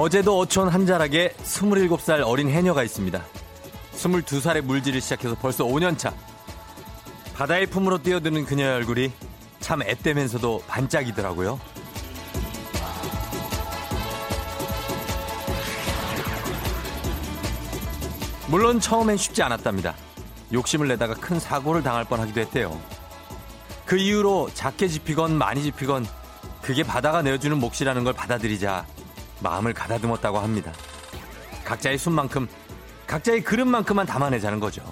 거제도 어촌 한 자락에 27살 어린 해녀가 있습니다. 22살에 물질을 시작해서 벌써 5년차. 바다의 품으로 뛰어드는 그녀의 얼굴이 참 앳되면서도 반짝이더라고요. 물론 처음엔 쉽지 않았답니다. 욕심을 내다가 큰 사고를 당할 뻔하기도 했대요. 그 이후로 작게 집히건 많이 집히건 그게 바다가 내어주는 몫이라는 걸 받아들이자 마음을 가다듬었다고 합니다. 각자의 숨만큼, 각자의 그릇만큼만 담아내자는 거죠.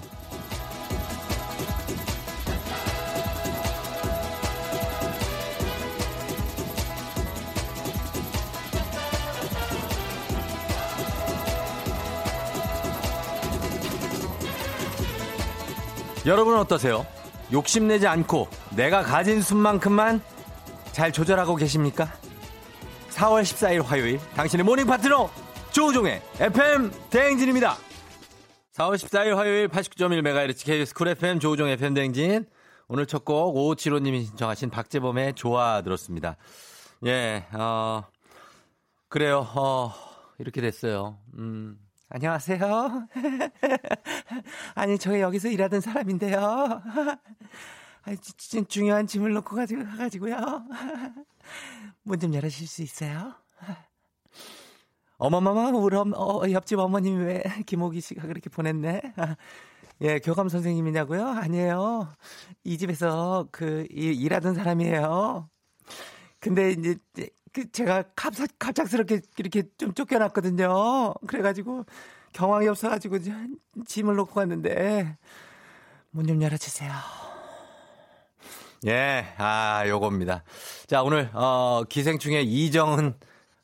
여러분은 어떠세요? 욕심내지 않고 내가 가진 숨만큼만 잘 조절하고 계십니까? 4월 14일 화요일 당신의 morning 파트너 조우종의 FM 대행진입니다. 4월 14일 화요일 89.1MHz KBS Cool FM 조우종의 FM 대행진 오늘 첫 곡 5575님이 신청하신 박재범의 좋아 들었습니다. 예, 어, 그래요. 어, 이렇게 됐어요. 음, 안녕하세요. 아니, 저 여기서 일하던 사람인데요. 아, 진짜 중요한 짐을 놓고 가지고, 가가지고요. 문 좀 열어주실 수 있어요? 어머머머, 우리 엄, 어, 옆집 어머님이 왜 김호기 씨가 그렇게 보냈네? 예, 교감 선생님이냐고요? 아니에요. 이 집에서 그, 일, 일하던 사람이에요. 근데 이제, 그 제가 갑작, 갑작스럽게 이렇게 좀 쫓겨났거든요. 그래가지고 경황이 없어가지고 짐을 놓고 갔는데 문 좀 열어주세요. 예, 아, 요겁니다. 자, 오늘, 어, 기생충의 이정은,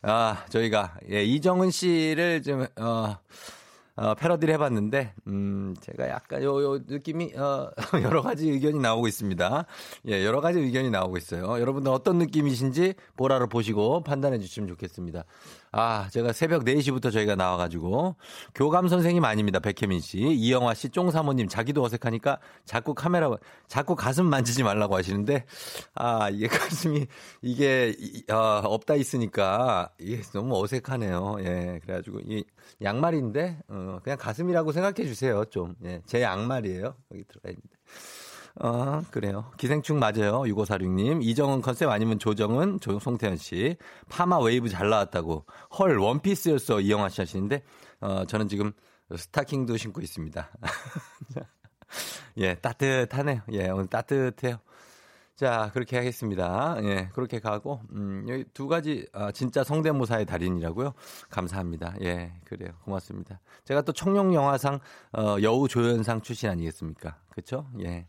아, 저희가, 예, 이정은 씨를 좀, 어, 어, 패러디를 해봤는데, 음, 제가 약간 요, 요 느낌이, 어, 여러 가지 의견이 나오고 있습니다. 예, 여러 가지 의견이 나오고 있어요. 여러분들 어떤 느낌이신지 보라로 보시고 판단해 주시면 좋겠습니다. 아, 제가 새벽 4시부터 저희가 나와가지고, 교감 선생님 아닙니다. 백혜민 씨. 이영화 씨, 쫑사모님, 자기도 어색하니까 자꾸 카메라, 자꾸 가슴 만지지 말라고 하시는데, 아, 이게 가슴이, 이게, 어, 없다 있으니까, 이게 너무 어색하네요. 예, 그래가지고, 이 양말인데, 어, 그냥 가슴이라고 생각해 주세요. 좀. 예, 제 양말이에요. 여기 들어가 있는데. 어, 그래요. 기생충 맞아요. 6546님. 이정은 컨셉 아니면 조정은 송태현 씨. 파마 웨이브 잘 나왔다고. 헐, 원피스였어. 이영화 씨 하시는데, 어, 저는 지금 스타킹도 신고 있습니다. 예, 따뜻하네요. 예, 오늘 따뜻해요. 자, 그렇게 하겠습니다. 예, 그렇게 가고, 음, 여기 두 가지, 아, 진짜 성대모사의 달인이라고요? 감사합니다. 예, 그래요. 고맙습니다. 제가 또 청룡영화상, 어, 여우 조연상 출신 아니겠습니까? 그쵸? 예.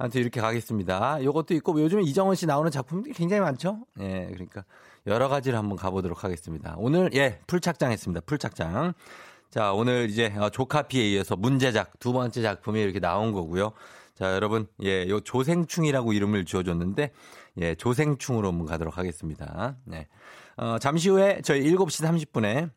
아무튼 이렇게 가겠습니다. 요것도 있고 요즘 이정원 씨 나오는 작품들이 굉장히 많죠? 예, 그러니까 여러 가지를 한번 가보도록 하겠습니다. 오늘 예, 풀착장했습니다. 풀착장. 자, 오늘 이제 어, 조카피에 이어서 문제작 두 번째 작품이 이렇게 나온 거고요. 자, 여러분, 예, 요 조생충이라고 이름을 지어줬는데, 예, 조생충으로 한번 가도록 하겠습니다. 네. 어, 잠시 후에 저희 7시 30분에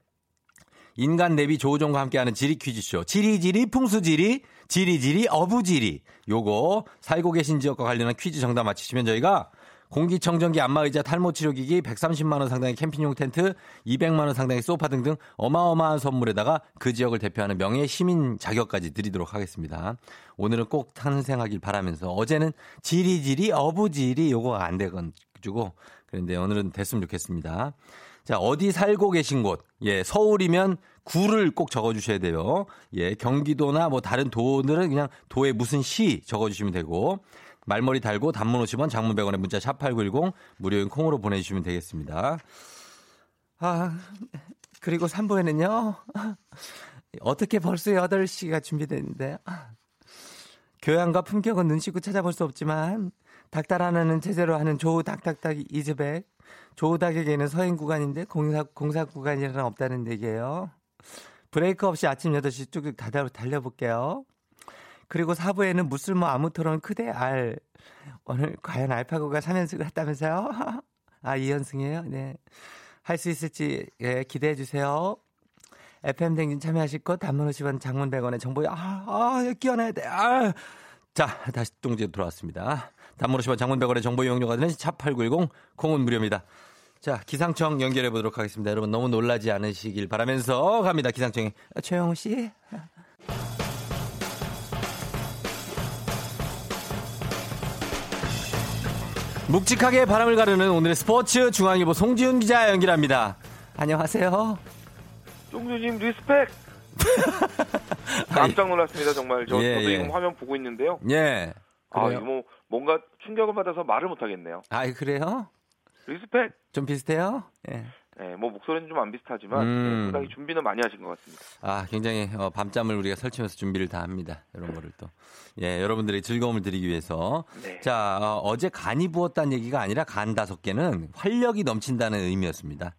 인간 내비 조우종과 함께하는 지리 퀴즈쇼. 지리지리 풍수지리, 지리지리 어부지리. 요거 살고 계신 지역과 관련한 퀴즈 정답 맞히시면 저희가 공기청정기 안마의자 탈모치료기기 130만 원 상당의 캠핑용 텐트 200만 원 상당의 소파 등등 어마어마한 선물에다가 그 지역을 대표하는 명예 시민 자격까지 드리도록 하겠습니다. 오늘은 꼭 탄생하길 바라면서 어제는 지리지리 어부지리 요거가 안 돼가지고 그런데 오늘은 됐으면 좋겠습니다. 자, 어디 살고 계신 곳. 예, 서울이면 구를 꼭 적어주셔야 돼요. 예, 경기도나 뭐 다른 도들은 그냥 도에 무슨 시 적어주시면 되고, 말머리 달고 단문 50원, 장문 100원에 문자 샵 8910 무료인 콩으로 보내주시면 되겠습니다. 아, 그리고 3부에는요, 어떻게 벌써 8시가 준비됐는데, 교양과 품격은 눈치고 찾아볼 수 없지만, 닭달 하나는 제대로 하는 조우 닭닭닭 이즈백. 조우닭에게는 서행 구간인데 공사, 공사 구간이란 없다는 얘기예요. 브레이크 없이 아침 8시 쭉쭉 달려, 달려볼게요. 그리고 4부에는 무슬모 아무 토론 크대 알. 오늘 과연 알파고가 3연승을 했다면서요? 아, 2연승이에요? 네. 할 수 있을지, 예, 기대해 주세요. FM 댕진 참여하실 것, 단문 50원, 장문 100원의 정보, 아, 아, 끼워내야 돼. 아. 자, 다시 똥지로 돌아왔습니다. 단문 50원, 장문 100원의 정보 이용료가 드는 샵8910, 콩은 무료입니다. 자, 기상청 연결해 보도록 하겠습니다. 여러분 너무 놀라지 않으시길 바라면서 갑니다. 기상청에 최영우 씨. 묵직하게 바람을 가르는 오늘의 스포츠 중앙일보 송지훈 기자 연결합니다. 안녕하세요. 송주님 respect. 깜짝 놀랐습니다 정말. 저, 예, 도 예. 지금 화면 보고 있는데요. 예. 아 그래요? 뭐 뭔가 충격을 받아서 말을 못 하겠네요. 아, 그래요? respect. 좀 비슷해요? 예. 네, 뭐 목소리는 좀 안 비슷하지만 음. 네, 상당히 준비는 많이 하신 것 같습니다. 아, 굉장히 어, 밤잠을 우리가 설치면서 준비를 다 합니다. 이런 거를 또. 예, 여러분들의 즐거움을 드리기 위해서. 네. 자, 어, 제 간이 부었다는 얘기가 아니라 간 다섯 개는 활력이 넘친다는 의미였습니다.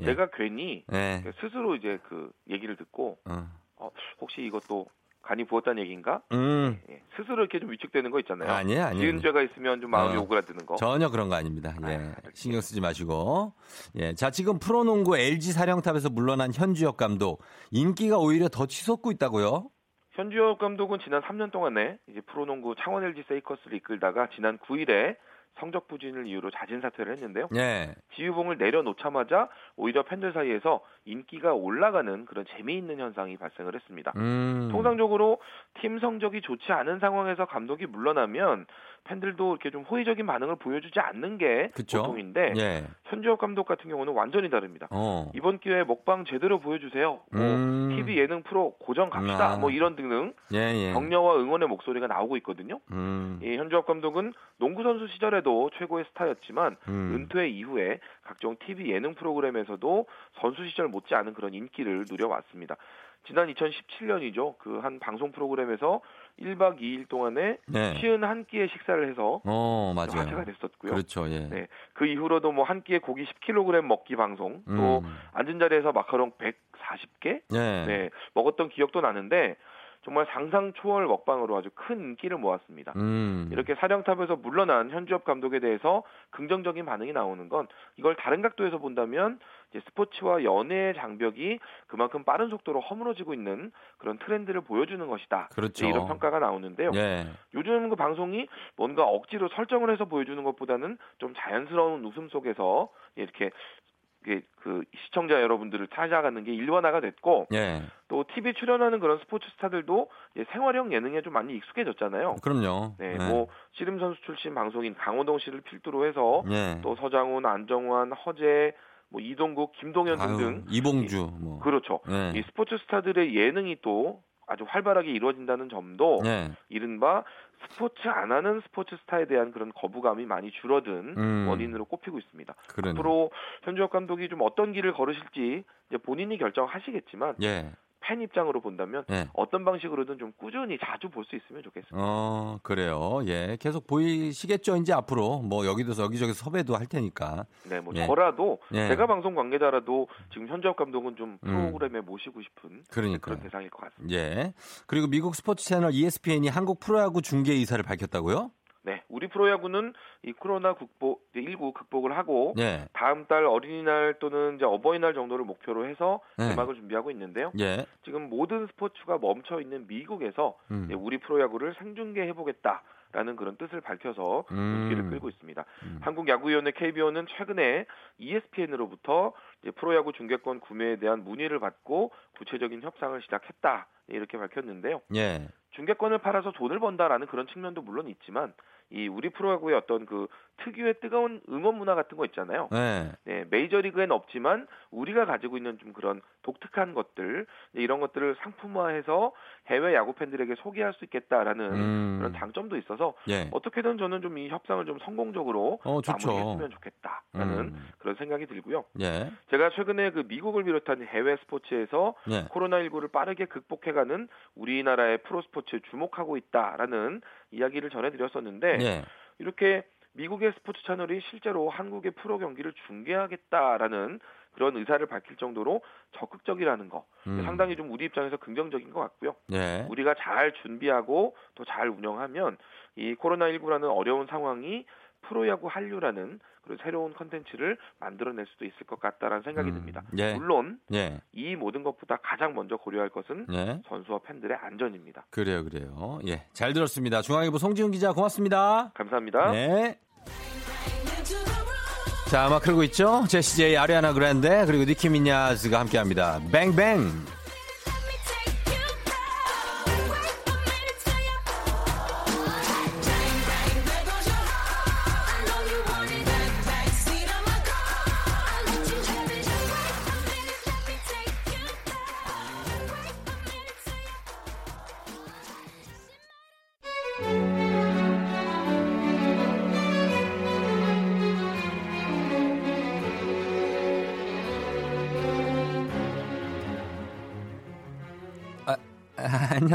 예. 내가 괜히 예. 스스로 이제 그 얘기를 듣고 어. 어, 혹시 이것도 간이 부었다는 얘기인가? 음. 예, 스스로 이렇게 좀 위축되는 거 있잖아요. 아니에요, 아니에요. 지은 죄가 있으면 좀 마음이 어. 오그라드는 거. 전혀 그런 거 아닙니다. 예. 아, 신경 쓰지 마시고. 예. 자, 지금 프로농구 LG 사령탑에서 물러난 현주혁 감독. 인기가 오히려 더 치솟고 있다고요? 현주엽 감독은 지난 3년 동안에 이제 프로농구 창원 LG 세이커스를 이끌다가 지난 9일에 성적 부진을 이유로 자진 사퇴를 했는데요. 예. 지휘봉을 내려놓자마자 오히려 팬들 사이에서 인기가 올라가는 그런 재미있는 현상이 발생을 했습니다. 음. 통상적으로 팀 성적이 좋지 않은 상황에서 감독이 물러나면 팬들도 이렇게 좀 호의적인 반응을 보여주지 않는 게 그쵸? 보통인데 예. 현주엽 감독 같은 경우는 완전히 다릅니다. 어. 이번 기회에 먹방 제대로 보여주세요. 뭐 음. TV 예능 프로 고정 갑시다. 아. 뭐 이런 등등 예, 예. 격려와 응원의 목소리가 나오고 있거든요. 음. 이 현주엽 감독은 농구 선수 시절에도 최고의 스타였지만 음. 은퇴 이후에 각종 TV 예능 프로그램에서도 선수 시절 못지않은 그런 인기를 누려왔습니다. 지난 2017년이죠. 그 한 방송 프로그램에서 1박 2일 동안에 네. 51끼의 식사를 해서 어, 맞아요. 화제가 됐었고요. 그렇죠. 예. 네. 그 이후로도 뭐 한 끼에 고기 10kg 먹기 방송, 또 음. 앉은 자리에서 마카롱 140개 예. 네, 먹었던 기억도 나는데 정말 상상 초월 먹방으로 아주 큰 인기를 모았습니다. 음. 이렇게 사령탑에서 물러난 현주엽 감독에 대해서 긍정적인 반응이 나오는 건 이걸 다른 각도에서 본다면 이제 스포츠와 연예의 장벽이 그만큼 빠른 속도로 허물어지고 있는 그런 트렌드를 보여주는 것이다. 그렇죠. 이런 평가가 나오는데요. 예. 요즘 그 방송이 뭔가 억지로 설정을 해서 보여주는 것보다는 좀 자연스러운 웃음 속에서 이렇게 그 시청자 여러분들을 찾아가는 게 일반화가 됐고 예. 또 TV 출연하는 그런 스포츠 스타들도 생활형 예능에 좀 많이 익숙해졌잖아요. 그럼요. 네, 예. 뭐 씨름 선수 출신 방송인 강호동 씨를 필두로 해서 예. 또 서장훈, 안정환, 허재, 뭐 이동국, 김동현 아유, 등등 이봉주 뭐. 그렇죠. 예. 이 스포츠 스타들의 예능이 또 아주 활발하게 이루어진다는 점도 예. 이른바 스포츠 안 하는 스포츠 스타에 대한 그런 거부감이 많이 줄어든 음. 원인으로 꼽히고 있습니다. 그러네. 앞으로 현주혁 감독이 좀 어떤 길을 걸으실지 이제 본인이 결정하시겠지만 예. 팬 입장으로 본다면 예. 어떤 방식으로든 좀 꾸준히 자주 볼 수 있으면 좋겠습니다. 어, 그래요. 예. 계속 보이시겠죠, 이제 앞으로. 뭐, 여기도 여기저기 섭외도 할 테니까. 네, 뭐 예. 저라도 예. 제가 방송 관계자라도 지금 현주혁 감독은 좀 음. 프로그램에 모시고 싶은 그러니까요. 그런 대상일 것 같습니다. 예. 그리고 미국 스포츠 채널 ESPN이 한국 프로야구 중계 이사를 밝혔다고요? 네, 우리 프로야구는 이 코로나 극복, 19 극복을 하고 예. 다음 달 어린이날 또는 이제 어버이날 정도를 목표로 해서 네. 개막을 준비하고 있는데요. 예. 지금 모든 스포츠가 멈춰 있는 미국에서 음. 우리 프로야구를 생중계해 보겠다 라는 그런 뜻을 밝혀서 음. 눈길을 끌고 있습니다. 음. 한국야구위원회 KBO는 최근에 ESPN으로부터 프로야구 중계권 구매에 대한 문의를 받고 구체적인 협상을 시작했다 이렇게 밝혔는데요. 예. 중계권을 팔아서 돈을 번다라는 그런 측면도 물론 있지만 이 우리 프로야구의 어떤 그 특유의 뜨거운 응원 문화 같은 거 있잖아요. 예. 네, 메이저리그엔 없지만 우리가 가지고 있는 좀 그런 독특한 것들 이런 것들을 상품화해서 해외 야구 팬들에게 소개할 수 있겠다라는 음. 그런 장점도 있어서 예. 어떻게든 저는 좀 이 협상을 좀 성공적으로 어. 마무리했으면 좋겠다라는 음. 그런 생각이 들고요. 예. 제가 최근에 그 미국을 비롯한 해외 스포츠에서 예. 코로나19를 빠르게 극복해가는 우리나라의 프로 스포츠에 주목하고 있다라는 이야기를 전해드렸었는데 예. 이렇게 미국의 스포츠 채널이 실제로 한국의 프로 경기를 중계하겠다라는 그런 의사를 밝힐 정도로 적극적이라는 거 음. 상당히 좀 우리 입장에서 긍정적인 것 같고요. 예. 우리가 잘 준비하고 또 잘 운영하면 이 코로나19라는 어려운 상황이 프로야구 한류라는 그런 새로운 컨텐츠를 만들어낼 수도 있을 것 같다라는 생각이 음. 듭니다. 예. 물론 예. 이 모든 것보다 가장 먼저 고려할 것은 예. 선수와 팬들의 안전입니다. 그래요, 그래요. 예. 잘 들었습니다. 중앙일보 송지훈 기자 고맙습니다. 감사합니다. 네. 자, 음악 흐르고 있죠? 제시제이 아리아나 그란데 그리고 니키 미냐스가 함께 합니다. 뱅뱅.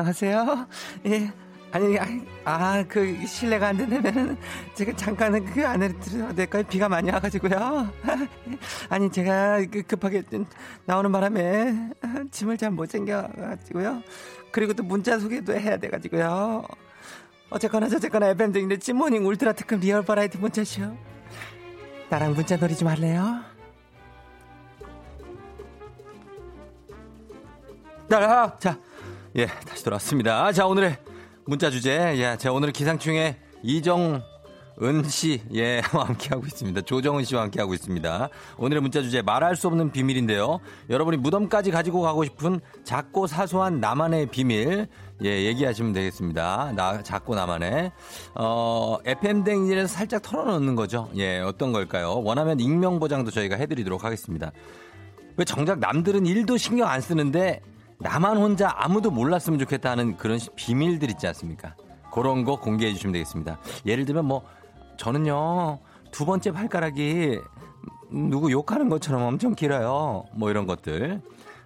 안녕하세요. 예. 아니, 아, 그, 실례가 안 된다면, 제가 잠깐은 그 안에 들어야 될까요? 비가 많이 와가지고요. 아니, 제가 그 급하게 나오는 바람에 짐을 잘 못 챙겨가지고요. 그리고 또 문자 소개도 해야 돼가지고요. 어쨌거나 저쨌거나 FM 등인데 찐모닝 울트라 특급 리얼 버라이어티 문자쇼. 나랑 문자 놀이 좀 할래요? 자, 자, 예, 다시 돌아왔습니다. 자, 오늘의 문자 주제, 예, 제가 오늘 기상충에 이정은 씨, 예, 와 함께하고 있습니다. 조정은 씨와 함께하고 있습니다. 오늘의 문자 주제, 말할 수 없는 비밀인데요. 여러분이 무덤까지 가지고 가고 싶은 작고 사소한 나만의 비밀, 예, 얘기하시면 되겠습니다. 나, 작고 나만의. 어, FM댕진에서 살짝 털어놓는 거죠. 예, 어떤 걸까요? 원하면 익명 보장도 저희가 해드리도록 하겠습니다. 왜 정작 남들은 일도 신경 안 쓰는데 나만 혼자 아무도 몰랐으면 좋겠다는 그런 비밀들 있지 않습니까? 그런 거 공개해 주시면 되겠습니다. 예를 들면 뭐 저는요 두 번째 발가락이 누구 욕하는 것처럼 엄청 길어요. 뭐 이런 것들.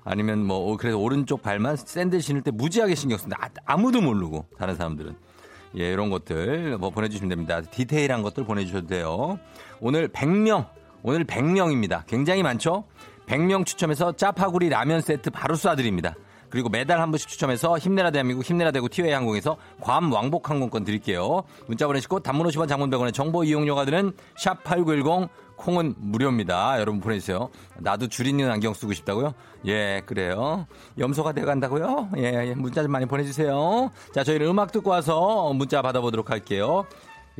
아니면 뭐 그래서 오른쪽 발만 샌들 신을 때 무지하게 신경 쓴다. 아, 아무도 모르고 다른 사람들은. 예, 이런 것들 뭐 보내주시면 됩니다. 디테일한 것들 보내주셔도 돼요. 오늘 100명, 오늘 100명입니다. 굉장히 많죠? 100명 추첨해서 짜파구리 라면 세트 바로 쏴드립니다. 그리고 매달 한 분씩 추첨해서 힘내라 대한민국 힘내라 대구 티웨이 항공에서 괌 왕복 항공권 드릴게요. 문자 보내시고 단문 50원 장문 100원의 정보 이용료가 드는 샵 8910 콩은 무료입니다. 여러분 보내주세요. 나도 줄 있는 안경 쓰고 싶다고요? 예, 그래요. 염소가 돼간다고요? 예, 예, 문자 좀 많이 보내주세요. 자, 저희는 음악 듣고 와서 문자 받아보도록 할게요.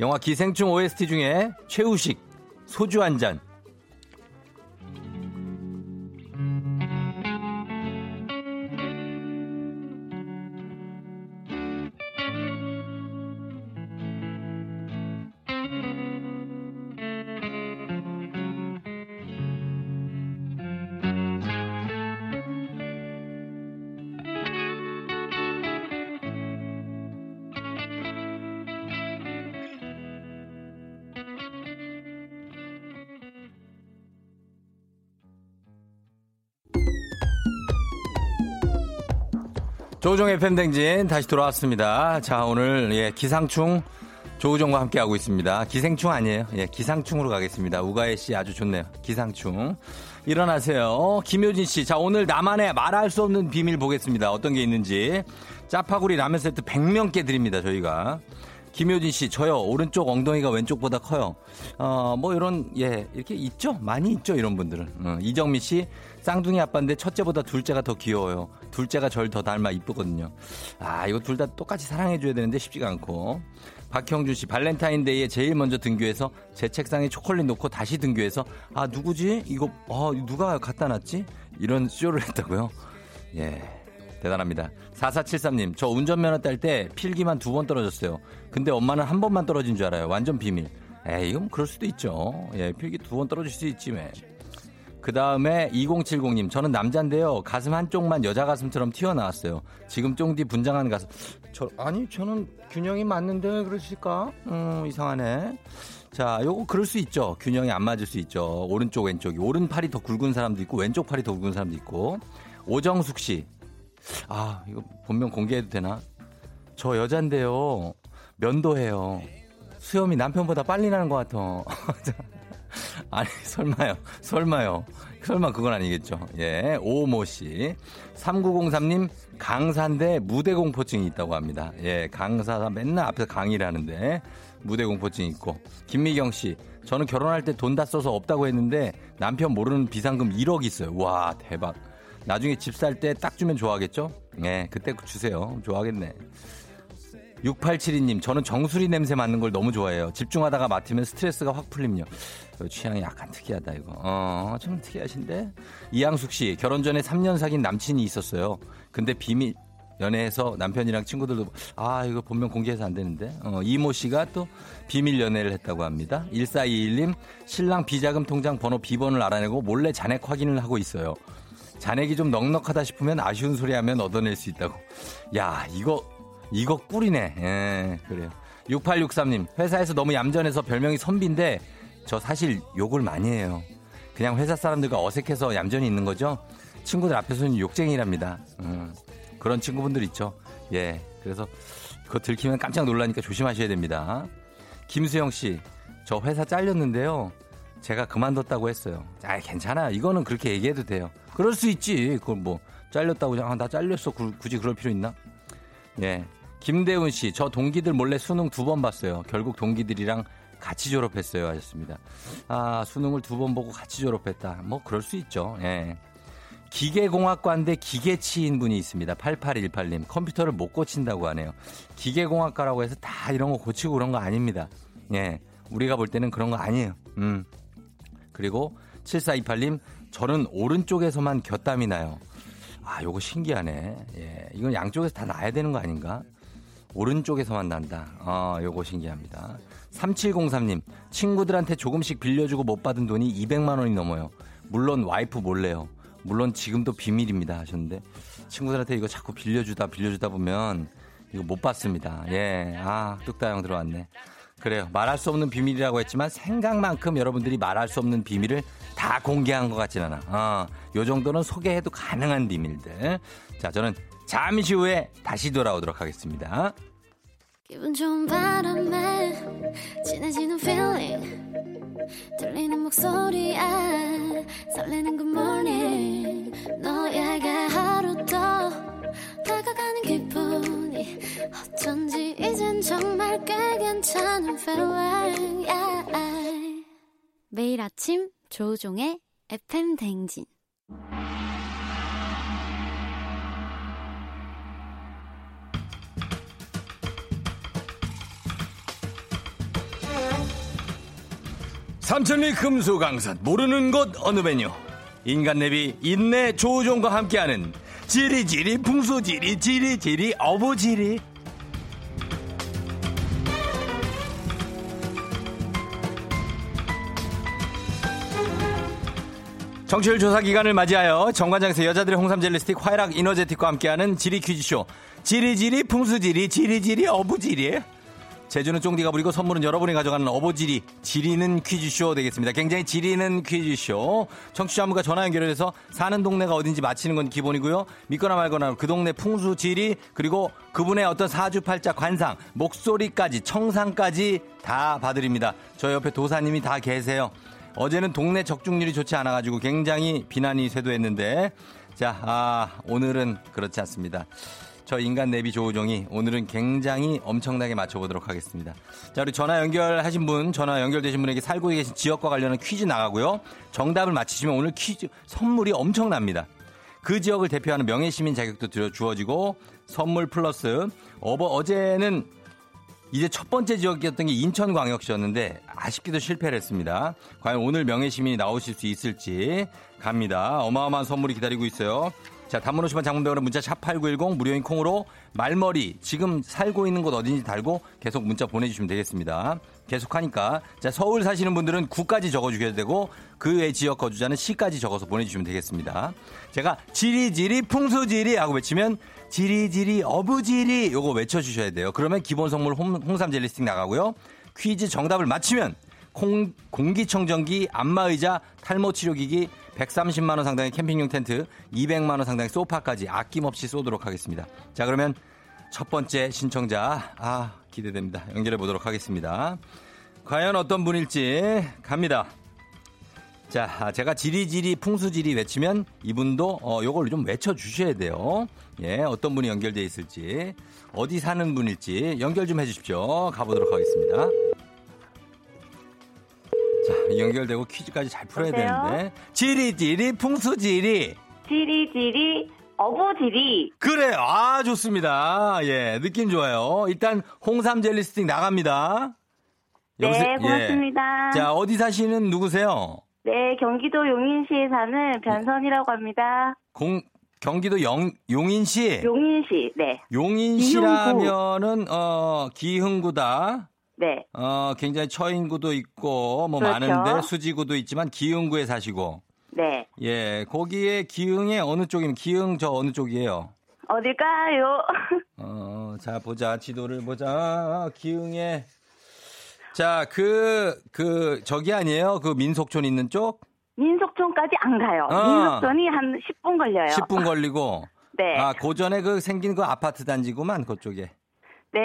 영화 기생충 OST 중에 최우식 소주 한 잔. 조종의 팬댕진 다시 돌아왔습니다. 자, 오늘 예, 기상충 조우종과 함께하고 있습니다. 기생충 아니에요. 예, 기상충으로 가겠습니다. 우가혜 씨 아주 좋네요. 기상충. 일어나세요. 김효진 씨. 자, 오늘 나만의 말할 수 없는 비밀 보겠습니다. 어떤 게 있는지. 짜파구리 라면 세트 100명께 드립니다. 저희가. 김효진 씨, 저요. 오른쪽 엉덩이가 왼쪽보다 커요. 어, 뭐 이런, 예, 이렇게 있죠? 많이 있죠? 이런 분들은. 어, 이정미 씨, 쌍둥이 아빠인데 첫째보다 둘째가 더 귀여워요. 둘째가 절 더 닮아 이쁘거든요. 아, 이거 둘 다 똑같이 사랑해줘야 되는데 쉽지가 않고. 박형준 씨, 발렌타인데이에 제일 먼저 등교해서 제 책상에 초콜릿 놓고 다시 등교해서 아, 누구지? 이거, 어, 누가 갖다 놨지? 이런 쇼를 했다고요? 예. 대단합니다. 4473님, 저 운전면허 딸 때 필기만 두 번 떨어졌어요. 근데 엄마는 한 번만 떨어진 줄 알아요. 완전 비밀. 에이, 이건 그럴 수도 있죠. 예, 필기 두 번 떨어질 수 있지, 왜. 그 다음에 2070님, 저는 남자인데요. 가슴 한쪽만 여자 가슴처럼 튀어나왔어요. 지금 쫑디 분장하는 가슴. 저, 아니, 저는 균형이 맞는데 그러실까? 음, 이상하네. 자, 요거 그럴 수 있죠. 균형이 안 맞을 수 있죠. 오른쪽, 왼쪽이. 오른팔이 더 굵은 사람도 있고, 왼쪽 팔이 더 굵은 사람도 있고. 오정숙 씨. 아, 이거 본명 공개해도 되나? 저 여잔데요. 면도해요. 수염이 남편보다 빨리 나는 것 같아. 아니, 설마요. 설마요. 설마 그건 아니겠죠. 예, 오모 씨. 3903님, 강사인데 무대 공포증이 있다고 합니다. 예, 강사가 맨날 앞에서 강의를 하는데 무대 공포증이 있고. 김미경 씨, 저는 결혼할 때 돈 다 써서 없다고 했는데 남편 모르는 비상금 1억 있어요. 와, 대박. 나중에 집 살 때 딱 주면 좋아하겠죠? 예, 그때 주세요. 좋아하겠네. 6872님, 저는 정수리 냄새 맡는 걸 너무 좋아해요. 집중하다가 맡으면 스트레스가 확 풀림요. 취향이 약간 특이하다, 이거. 어, 좀 특이하신데? 이양숙 씨, 결혼 전에 3년 사귄 남친이 있었어요. 근데 비밀, 연애해서 남편이랑 친구들도, 아, 이거 본명 공개해서 안 되는데. 어, 이모 씨가 또 비밀 연애를 했다고 합니다. 1421님, 신랑 비자금 통장 번호 비번을 알아내고 몰래 잔액 확인을 하고 있어요. 잔액이 좀 넉넉하다 싶으면 아쉬운 소리 하면 얻어낼 수 있다고. 야, 이거 이거 꿀이네. 예, 그래요. 6863님, 회사에서 너무 얌전해서 별명이 선비인데, 저 사실 욕을 많이 해요. 그냥 회사 사람들과 어색해서 얌전히 있는 거죠? 친구들 앞에서는 욕쟁이랍니다. 음, 그런 친구분들 있죠. 예, 그래서 그거 들키면 깜짝 놀라니까 조심하셔야 됩니다. 김수영 씨, 저 회사 잘렸는데요. 제가 그만뒀다고 했어요. 아, 괜찮아. 이거는 그렇게 얘기해도 돼요. 그럴 수 있지. 그걸 뭐, 잘렸다고, 아, 나 잘렸어. 굳이 그럴 필요 있나? 예, 김대훈 씨, 저 동기들 몰래 수능 두 번 봤어요. 결국 동기들이랑 같이 졸업했어요. 하셨습니다. 아, 수능을 두 번 보고 같이 졸업했다. 뭐, 그럴 수 있죠. 예. 기계공학과인데 기계치인 분이 있습니다. 8818님. 컴퓨터를 못 고친다고 하네요. 기계공학과라고 해서 다 이런 거 고치고 그런 거 아닙니다. 예. 우리가 볼 때는 그런 거 아니에요. 음. 그리고 7428님, 저는 오른쪽에서만 곁담이 나요. 아, 요거 신기하네. 예. 이건 양쪽에서 다 나야 되는 거 아닌가? 오른쪽에서만 난다. 아, 요거 신기합니다. 3703님, 친구들한테 조금씩 빌려주고 못 받은 돈이 200만 원이 넘어요. 물론 와이프 몰래요. 물론 지금도 비밀입니다. 하셨는데, 친구들한테 이거 자꾸 빌려주다, 빌려주다 보면 이거 못 받습니다. 예. 아, 뚝다 형 들어왔네. 그래요. 말할 수 없는 비밀이라고 했지만 생각만큼 여러분들이 말할 수 없는 비밀을 다 공개한 것 같진 않아. 어, 요 정도는 소개해도 가능한 비밀들. 자, 저는 잠시 후에 다시 돌아오도록 하겠습니다. 기분 좋은 바람에 진해지는 feeling 들리는 목소리에 설레는 good morning 너에게 하루 더 다가가는 기분이 어쩐지 이젠 정말 꽤 괜찮은 feeling yeah. 매일 아침 조종의 FM 댕진 삼천리 금수강산 모르는 곳 어느 메뉴? 인간 내비 인내 조종과 함께하는 지리지리 풍수지리 지리지리 어부지리. 정치율 조사 기간을 맞이하여 정관장에서 여자들의 홍삼 젤리 스틱 화이락 이너제틱과 함께하는 지리 퀴즈쇼. 지리지리 풍수지리 지리지리 어부지리 제주는 쫑디가 부리고 선물은 여러분이 가져가는 어버지리 지리는 퀴즈쇼 되겠습니다. 굉장히 지리는 퀴즈쇼. 청취자 한 분과 전화 연결해서 사는 동네가 어딘지 맞히는 건 기본이고요. 믿거나 말거나 그 동네 풍수 지리 그리고 그분의 어떤 사주팔자 관상 목소리까지 청상까지 다 봐드립니다. 저 옆에 도사님이 다 계세요. 어제는 동네 적중률이 좋지 않아가지고 굉장히 비난이 쇄도했는데 자 아, 오늘은 그렇지 않습니다. 저 인간 내비 조우종이 오늘은 굉장히 엄청나게 맞춰보도록 하겠습니다. 자, 우리 전화 연결하신 분, 전화 연결되신 분에게 살고 계신 지역과 관련한 퀴즈 나가고요. 정답을 맞히시면 오늘 퀴즈 선물이 엄청납니다. 그 지역을 대표하는 명예시민 자격도 주어지고 선물 플러스 어버 어제는 이제 첫 번째 지역이었던 게 인천광역시였는데 아쉽게도 실패를 했습니다. 과연 오늘 명예시민이 나오실 수 있을지 갑니다. 어마어마한 선물이 기다리고 있어요. 자, 단문 50원 장문병원의 문자 샵 8910 무료인 콩으로 말머리 지금 살고 있는 곳 어딘지 달고 계속 문자 보내주시면 되겠습니다. 계속 하니까 자 서울 사시는 분들은 구까지 적어주셔야 되고 그 외 지역 거주자는 시까지 적어서 보내주시면 되겠습니다. 제가 지리지리 풍수지리 하고 외치면 지리지리 어부지리 요거 외쳐주셔야 돼요. 그러면 기본 선물 홍삼 젤리 스틱 나가고요. 퀴즈 정답을 맞히면 콩, 공기청정기, 안마의자, 탈모 치료기기 130만 원 상당의 캠핑용 텐트, 200만 원 상당의 소파까지 아낌없이 쏘도록 하겠습니다. 자, 그러면 첫 번째 신청자 아, 기대됩니다. 연결해 보도록 하겠습니다. 과연 어떤 분일지 갑니다. 자, 제가 지리지리 풍수지리 외치면 이분도 어, 요걸 좀 외쳐 주셔야 돼요. 예, 어떤 분이 연결돼 있을지, 어디 사는 분일지 연결 좀 해주십시오. 가보도록 하겠습니다. 자, 연결되고 퀴즈까지 잘 풀어야 여보세요? 되는데. 지리지리 풍수지리. 지리지리 어부지리 그래요. 아, 좋습니다. 예, 느낌 좋아요. 일단 홍삼 젤리 스틱 나갑니다. 네 여보세요? 예. 고맙습니다. 자, 어디 사시는 누구세요? 네 경기도 용인시에 사는 변선이라고 합니다. 공, 경기도 영, 용인시. 용인시 네 용인시라면은, 어, 기흥구다. 네. 어, 굉장히 처인구도 있고, 뭐 그렇죠. 많은데, 수지구도 있지만, 기흥구에 사시고. 네. 예, 거기에 기흥의 어느 쪽이면, 기흥 저 어느 쪽이에요? 어딜까요? 어, 자, 보자. 지도를 보자. 기흥에. 자, 그, 그, 저기 아니에요? 그 민속촌 있는 쪽? 민속촌까지 안 가요. 어. 민속촌이 한 10분 걸려요. 10분 걸리고. 네. 아, 고전에 그 생긴 그 아파트 단지구만, 그쪽에. 네.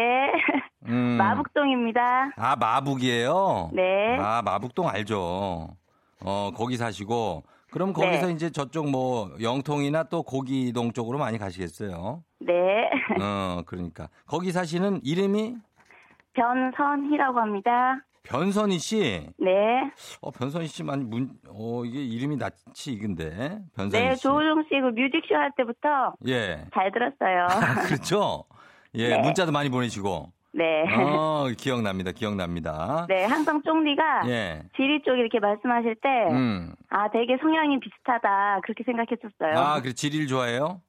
음. 마북동입니다. 아, 마북이에요? 네. 아, 마북동 알죠. 어, 거기 사시고. 그럼 거기서 네. 이제 저쪽 뭐 영통이나 또 고기동 쪽으로 많이 가시겠어요. 네. 어, 그러니까. 거기 사시는 이름이 변선희라고 합니다. 변선희 씨. 네. 어, 변선희 씨만 문, 어, 이게 이름이 낯이 익은데. 변선희 네, 씨. 조우종 씨 그 뮤직쇼 할 때부터 예. 잘 들었어요. 아, 그렇죠? 예, 네. 문자도 많이 보내시고. 네. 어, 기억납니다. 기억납니다. 네, 항상 쫑디가 예. 지리 쪽 이렇게 말씀하실 때, 음. 아, 되게 성향이 비슷하다. 그렇게 생각했었어요. 아, 그래 지리를 좋아해요?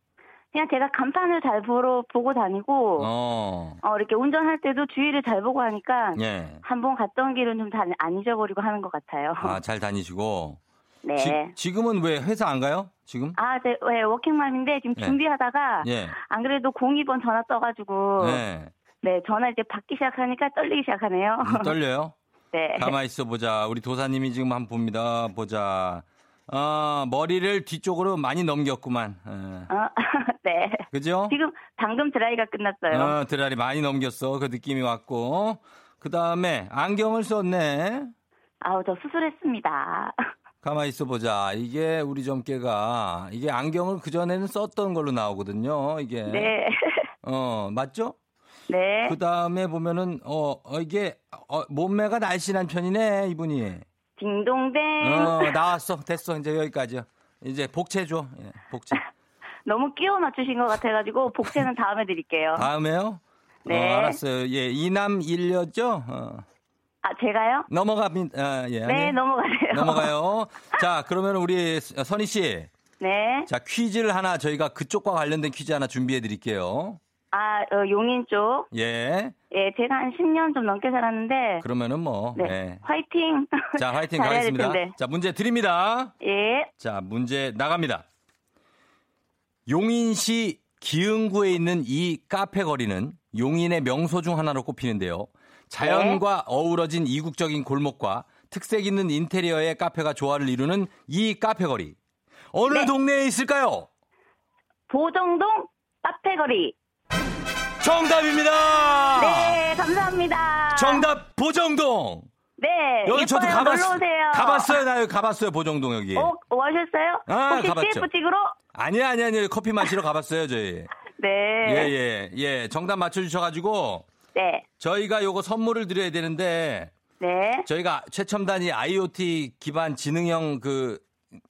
그냥 제가 간판을 잘 보러, 보고 다니고, 어. 어, 이렇게 운전할 때도 주위를 잘 보고 하니까, 예. 한번 갔던 길은 좀 안 잊어버리고 하는 것 같아요. 아, 잘 다니시고. 네. 지, 금은왜 회사 안 가요? 지금? 아, 네, 네, 워킹맘인데 지금 네. 준비하다가, 예. 안 그래도 02번 전화 떠가지고, 네. 네, 전화 이제 받기 시작하니까 떨리기 시작하네요. 음, 떨려요? 네. 가만히 있어 보자. 우리 도사님이 지금 한번 봅니다. 보자. 어, 머리를 뒤쪽으로 많이 넘겼구만. 예. 어, 네. 그죠? 지금 방금 드라이가 끝났어요. 어, 드라리 많이 넘겼어. 그 느낌이 왔고. 그 다음에 안경을 썼네. 아우, 저 수술했습니다. 가만히 있어 보자. 이게 우리 점괘가 이게 안경을 그전에는 썼던 걸로 나오거든요. 이게. 네. 어, 맞죠? 네. 그 다음에 보면은, 어, 어, 이게, 어, 몸매가 날씬한 편이네, 이분이. 딩동댕. 어, 나왔어. 됐어. 이제 여기까지요. 이제 복채 줘. 예, 복채. 너무 끼워 맞추신 것 같아가지고 복채는 다음에 드릴게요. 다음에요? 네. 어, 알았어요. 예, 이남 일녀죠? 어. 아, 제가요? 넘어갑니다. 아, 예. 네, 아니에요? 넘어가세요. 넘어가요. 자, 그러면 우리 선희 씨. 네. 자, 퀴즈를 하나 저희가 그쪽과 관련된 퀴즈 하나 준비해 드릴게요. 아, 어, 용인 쪽. 예. 예, 제가 한 10년 좀 넘게 살았는데. 그러면은 뭐, 네. 예. 화이팅. 자, 화이팅 가겠습니다. 자, 문제 드립니다. 예. 자, 문제 나갑니다. 용인시 기흥구에 있는 이 카페 거리는 용인의 명소 중 하나로 꼽히는데요. 자연과 네. 어우러진 이국적인 골목과 특색 있는 인테리어의 카페가 조화를 이루는 이 카페 거리. 어느 네. 동네에 있을까요? 보정동 카페 거리. 정답입니다. 네, 감사합니다. 정답 보정동. 네. 여기 저도 예뻐요. 가봤, 놀러 오세요. 가봤어요. 나 여기 가봤어요. 보정동 여기. 어, 오셨어요? 아, 혹시 가봤죠. CF 찍으러? 아니 아니 아니 커피 마시러 가봤어요 저희. 네. 예, 예, 예. 정답 맞춰주셔가지고, 네. 저희가 요거 선물을 드려야 되는데, 네. 저희가 최첨단이 IoT 기반 지능형 그,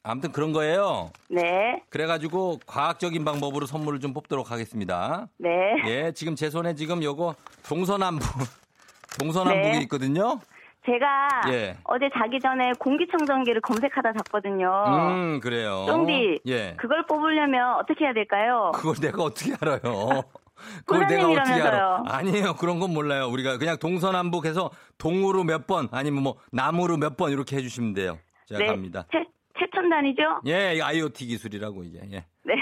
아무튼 그런 거예요. 네. 그래가지고, 과학적인 방법으로 선물을 좀 뽑도록 하겠습니다. 네. 예, 지금 제 손에 지금 요거 동서남북, 동서남북이 네. 있거든요. 제가 예. 어제 자기 전에 공기청정기를 검색하다 잤거든요. 음, 그래요. 쫑디, 예. 그걸 뽑으려면 어떻게 해야 될까요? 그걸 내가 어떻게 알아요? 그걸 내가 어떻게 알아? 아니에요. 그런 건 몰라요. 우리가 그냥 동서남북해서 동으로 몇 번, 아니면 뭐 남으로 몇 번 이렇게 해주시면 돼요. 제가 네. 갑니다. 최, 최첨단이죠? 예, IoT 기술이라고 이게. 예. 네.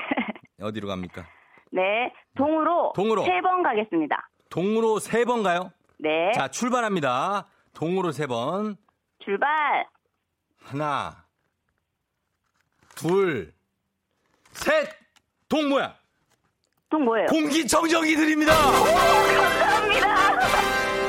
어디로 갑니까? 네. 동으로, 동으로. 세 번 가겠습니다. 동으로 세 번 가요? 네. 자, 출발합니다. 동으로 세 번. 출발. 하나, 둘, 셋! 동 뭐야? 동 뭐예요? 공기청정기 드립니다! 감사합니다.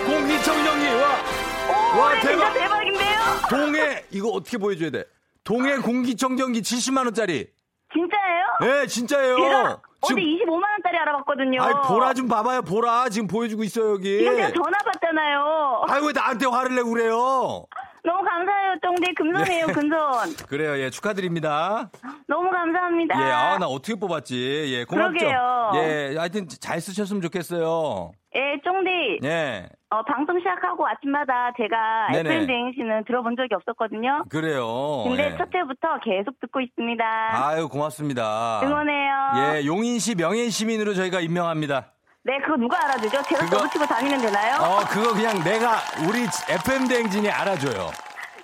공기청정기! 와! 오, 와, 대박. 대박인데요? 동해! 이거 어떻게 보여줘야 돼? 동해 공기청정기 70만 원짜리. 진짜예요? 네, 진짜예요. 제가 어제 지금 25만 원짜리 알아봤거든요. 아이 보라 좀 봐봐요. 보라 지금 보여주고 있어요 여기. 지금 제가 전화 받잖아요. 아이 왜 나한테 화를 내고 그래요? 너무 감사해요, 쫑디. 금손이에요, 네. 금손. 그래요, 예 축하드립니다. 너무 감사합니다. 예, 아 나 어떻게 뽑았지? 예, 고맙죠. 그러게요. 예, 하여튼 잘 쓰셨으면 좋겠어요. 예, 쫑디. 예, 어, 방송 시작하고 아침마다 제가 네네. FM 대행시는 들어본 적이 없었거든요. 그래요. 근데 예. 첫 회부터 계속 듣고 있습니다. 아유 고맙습니다. 응원해요. 예, 용인시 명예 시민으로 저희가 임명합니다. 네, 그거 누가 알아주죠? 제가 그거- 써붙이고 다니면 되나요? 어, 그거 그냥 내가 우리 FM 대행진이 알아줘요.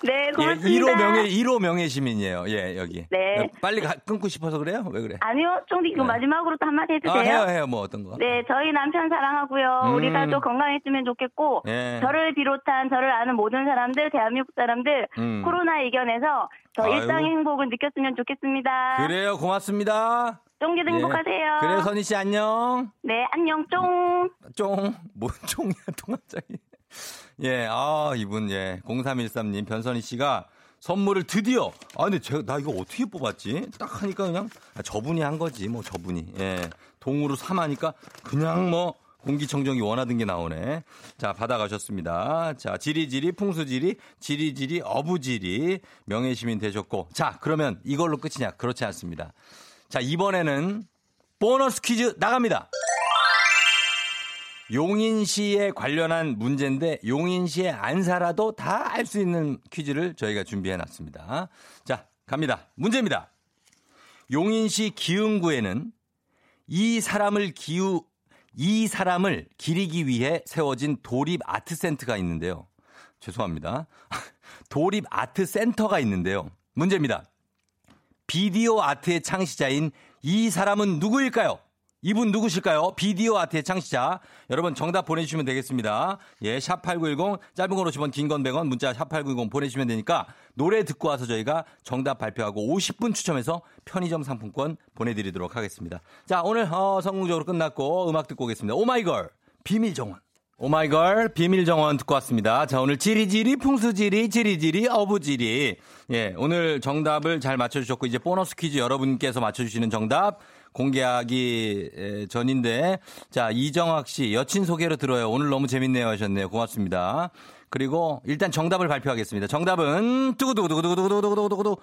네, 예, 고맙습니다. 1호 명예 1호 명예 시민이에요. 예, 여기. 네. 예, 빨리 가- 끊고 싶어서 그래요? 왜 그래? 아니요, 쫑디 그 네. 마지막으로 또 한마디 해도 아? 해요, 해요. 뭐 어떤 거? 네, 저희 남편 사랑하고요. 음. 우리 가족 건강했으면 좋겠고, 예. 저를 비롯한 저를 아는 모든 사람들, 대한민국 사람들, 음. 코로나 이겨내서 저 아유. 일상의 행복을 느꼈으면 좋겠습니다. 그래요. 고맙습니다. 쫑디도 예. 행복하세요. 그래요, 선희 씨 안녕. 네, 안녕, 쫑. 쫑, 뭔 쫑이야, 통합장이. 예, 아, 이분, 예, 0313님, 변선희 씨가 선물을 드디어, 아, 근데 제가, 나 이거 어떻게 뽑았지? 딱 하니까 그냥, 아, 저분이 한 거지, 뭐, 저분이. 예, 동으로 3하니까 그냥 뭐, 공기청정기 원하던 게 나오네. 자, 받아가셨습니다. 자, 지리지리, 풍수지리, 지리지리, 어부지리, 명예시민 되셨고. 자, 그러면 이걸로 끝이냐? 그렇지 않습니다. 자, 이번에는 보너스 퀴즈 나갑니다. 용인시에 관련한 문제인데 용인시에 안 살아도 다 알 수 있는 퀴즈를 저희가 준비해 놨습니다. 자, 갑니다. 문제입니다. 용인시 기흥구에는 이 사람을 기우 이 사람을 기리기 위해 세워진 도립 아트 센터가 있는데요. 죄송합니다. 도립 아트 센터가 있는데요. 문제입니다. 비디오 아트의 창시자인 이 사람은 누구일까요? 이분 누구실까요? 비디오 아트의 창시자. 여러분 정답 보내주시면 되겠습니다. 예, 샵8910 짧은 건 50원, 긴 건 100원, 문자 샵8910 보내주시면 되니까 노래 듣고 와서 저희가 정답 발표하고 50분 추첨해서 편의점 상품권 보내드리도록 하겠습니다. 자, 오늘 어, 성공적으로 끝났고 음악 듣고 오겠습니다. 오마이걸 비밀 정원. 오마이걸 비밀 정원 듣고 왔습니다. 자, 오늘 지리지리 풍수지리 지리지리 어부지리. 예, 오늘 정답을 잘 맞춰주셨고 이제 보너스 퀴즈 여러분께서 맞춰주시는 정답 공개하기 전인데 자 이정학 씨 여친 소개로 들어요. 오늘 너무 재밌네요 하셨네요. 고맙습니다. 그리고 일단 정답을 발표하겠습니다. 정답은 두구두구두구두구두구두구두구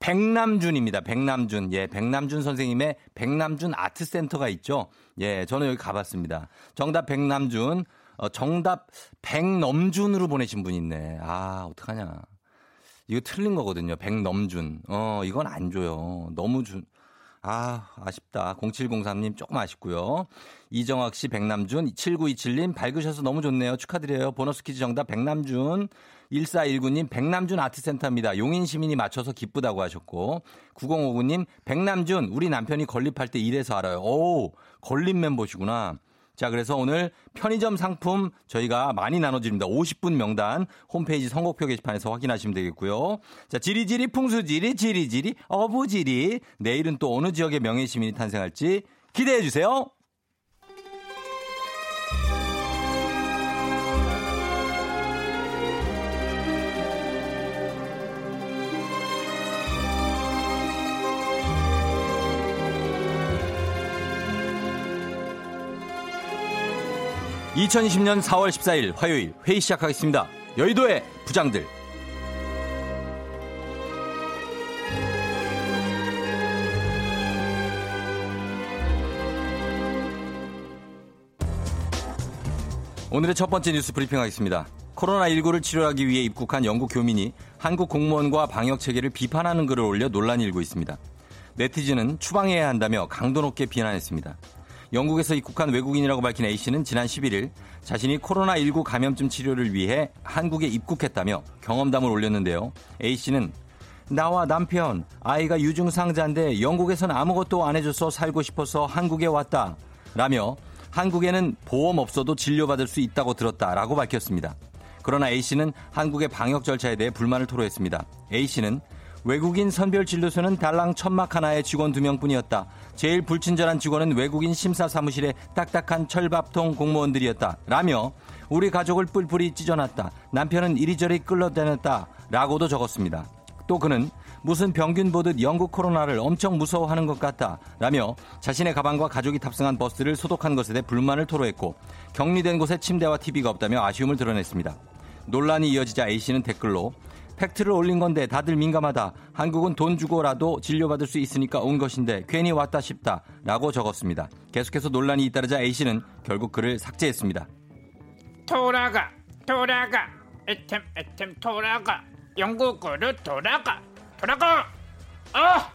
백남준입니다. 백남준. 예, 백남준 선생님의 백남준 아트 센터가 있죠. 예, 저는 여기 가봤습니다. 정답 백남준. 어, 정답 백넘준으로 보내신 분 있네. 아, 어떡하냐. 이거 틀린 거거든요. 백넘준. 어, 이건 안 줘요. 너무 준. 아, 아쉽다. 0703님 조금 아쉽고요. 이정학 씨, 백남준, 7927님 밝으셔서 너무 좋네요. 축하드려요. 보너스 퀴즈 정답 백남준. 1419님 백남준 아트센터입니다. 용인 시민이 맞춰서 기쁘다고 하셨고 9059님 백남준 우리 남편이 건립할 때 이래서 알아요. 오 건립 멤버시구나. 자, 그래서 오늘 편의점 상품 저희가 많이 나눠드립니다. 50분 명단 홈페이지 선곡표 게시판에서 확인하시면 되겠고요. 자, 지리지리 풍수지리 지리지리 어부지리 내일은 또 어느 지역의 명예시민이 탄생할지 기대해 주세요. (2020년 4월 14일) 화요일 회의 시작하겠습니다 여의도의 부장들 오늘의 첫 번째 뉴스 브리핑 하겠습니다. 코로나19를 치료하기 위해 입국한 영국 교민이 한국 공무원과 방역 체계를 비판하는 글을 올려 논란이 일고 있습니다. 네티즌은 추방해야 한다며 강도 높게 비난했습니다. 영국에서 입국한 외국인이라고 밝힌 A씨는 지난 11일 자신이 코로나19 감염증 치료를 위해 한국에 입국했다며 경험담을 올렸는데요. A씨는 나와 남편, 아이가 유증상자인데 영국에선 아무것도 안 해줘서 살고 싶어서 한국에 왔다. 라며 한국에는 보험 없어도 진료받을 수 있다고 들었다 라고 밝혔습니다. 그러나 A씨는 한국의 방역 절차에 대해 불만을 토로했습니다. A씨는 외국인 선별 진료소는 달랑 천막 하나의 직원 두 명뿐이었다. 제일 불친절한 직원은 외국인 심사 사무실의 딱딱한 철밥통 공무원들이었다. 라며 우리 가족을 뿔뿔이 찢어놨다. 남편은 이리저리 끌어다녔다. 라고도 적었습니다. 또 그는 무슨 병균 보듯 영국 코로나를 엄청 무서워하는 것 같다 라며 자신의 가방과 가족이 탑승한 버스를 소독한 것에 대해 불만을 토로했고 격리된 곳에 침대와 TV가 없다며 아쉬움을 드러냈습니다. 논란이 이어지자 A씨는 댓글로 팩트를 올린 건데 다들 민감하다. 한국은 돈 주고라도 진료받을 수 있으니까 온 것인데 괜히 왔다 싶다. 라고 적었습니다. 계속해서 논란이 잇따르자 A씨는 결국 글을 삭제했습니다. 돌아가, 돌아가, 애템, 애템, 돌아가. 영국으로 돌아가, 돌아가! 아!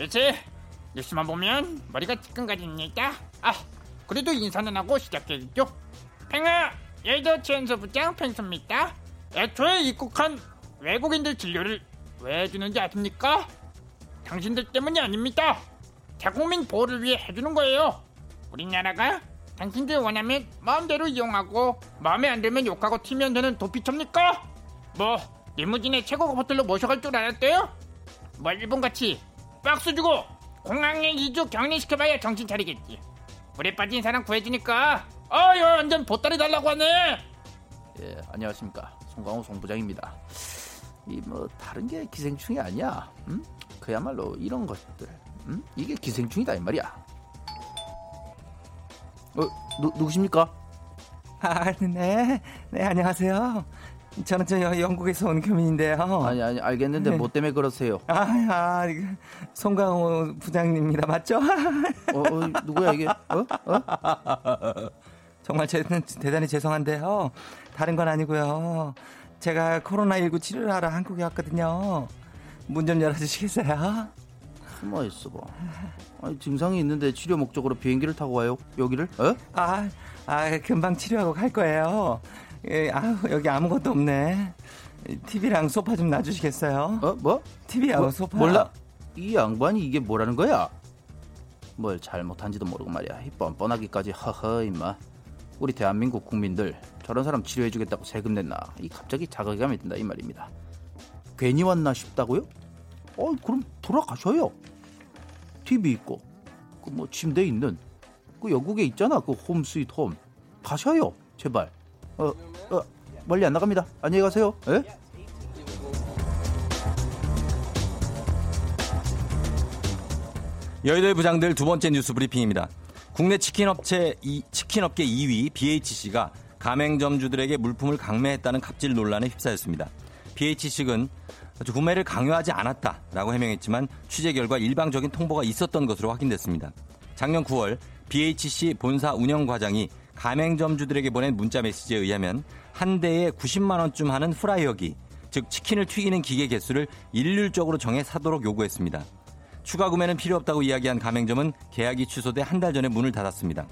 이제 뉴스만 보면 머리가 지끈거립니다. 아, 그래도 인사는 하고 시작해야죠. 팽아, 예저 치연소 부장 팽수입니다. 애초에 입국한 외국인들 진료를 왜 해주는지 아십니까? 당신들 때문이 아닙니다. 대국민 보호를 위해 해주는 거예요. 우리나라가 당신들 원하면 마음대로 이용하고 마음에 안 들면 욕하고 튀면 되는 도피처입니까? 뭐 리무진에 최고 호텔로 모셔갈 줄 알았대요? 뭐 일본같이 박스 주고 공항에 2주 격리시켜봐야 정신 차리겠지. 물에 빠진 사람 구해주니까 아유 완전 보따리 달라고 하네. 예 안녕하십니까 송강호 송부장입니다. 이 뭐 다른 게 기생충이 아니야. 음? 그야말로 이런 것들. 음? 이게 기생충이다 이 말이야. 어 누, 누구십니까? 아, 네. 네, 안녕하세요. 저는 저 영국에서 온 교민인데요. 아니 아니 알겠는데 네. 뭐 때문에 그러세요? 아, 아 송강호 부장님입니다. 맞죠? 어, 어 누구야 이게? 어? 어? 정말 저는 대단히 죄송한데요. 다른 건 아니고요. 제가 코로나19 치료를 하러 한국에 왔거든요. 문 좀 열어주시겠어요? 숨어 있어봐. 아니 증상이 있는데 치료 목적으로 비행기를 타고 와요? 여기를? 어? 아, 아, 금방 치료하고 갈 거예요. 예, 아, 여기 아무것도 없네. TV랑 소파 좀 놔주시겠어요? 어? 뭐? TV하고 뭐, 소파. 몰라? 이 양반이 이게 뭐라는 거야? 뭘 잘못한지도 모르고 말이야. 이 뻔뻔하기까지 허허 임마. 우리 대한민국 국민들 저런 사람 치료해주겠다고 세금 냈나? 이 갑자기 자괴감이 든다 이 말입니다. 괜히 왔나 싶다고요? 어 그럼 돌아가셔요. TV 있고 그 뭐 침대 있는 그 영국에 있잖아 그 home sweet home 가셔요 제발. 어, 어 멀리 안 나갑니다. 안녕히 가세요. 예? 여의도의 부장들 두 번째 뉴스 브리핑입니다. 국내 치킨 업체 이 치킨 업계 2위 BHC가 가맹점주들에게 물품을 강매했다는 갑질 논란에 휩싸였습니다. BHC는 구매를 강요하지 않았다라고 해명했지만 취재 결과 일방적인 통보가 있었던 것으로 확인됐습니다. 작년 9월 BHC 본사 운영 과장이 가맹점주들에게 보낸 문자 메시지에 의하면 한 대에 90만 원쯤 하는 프라이어기, 즉 치킨을 튀기는 기계 개수를 일률적으로 정해 사도록 요구했습니다. 추가 구매는 필요 없다고 이야기한 가맹점은 계약이 취소돼 한 달 전에 문을 닫았습니다.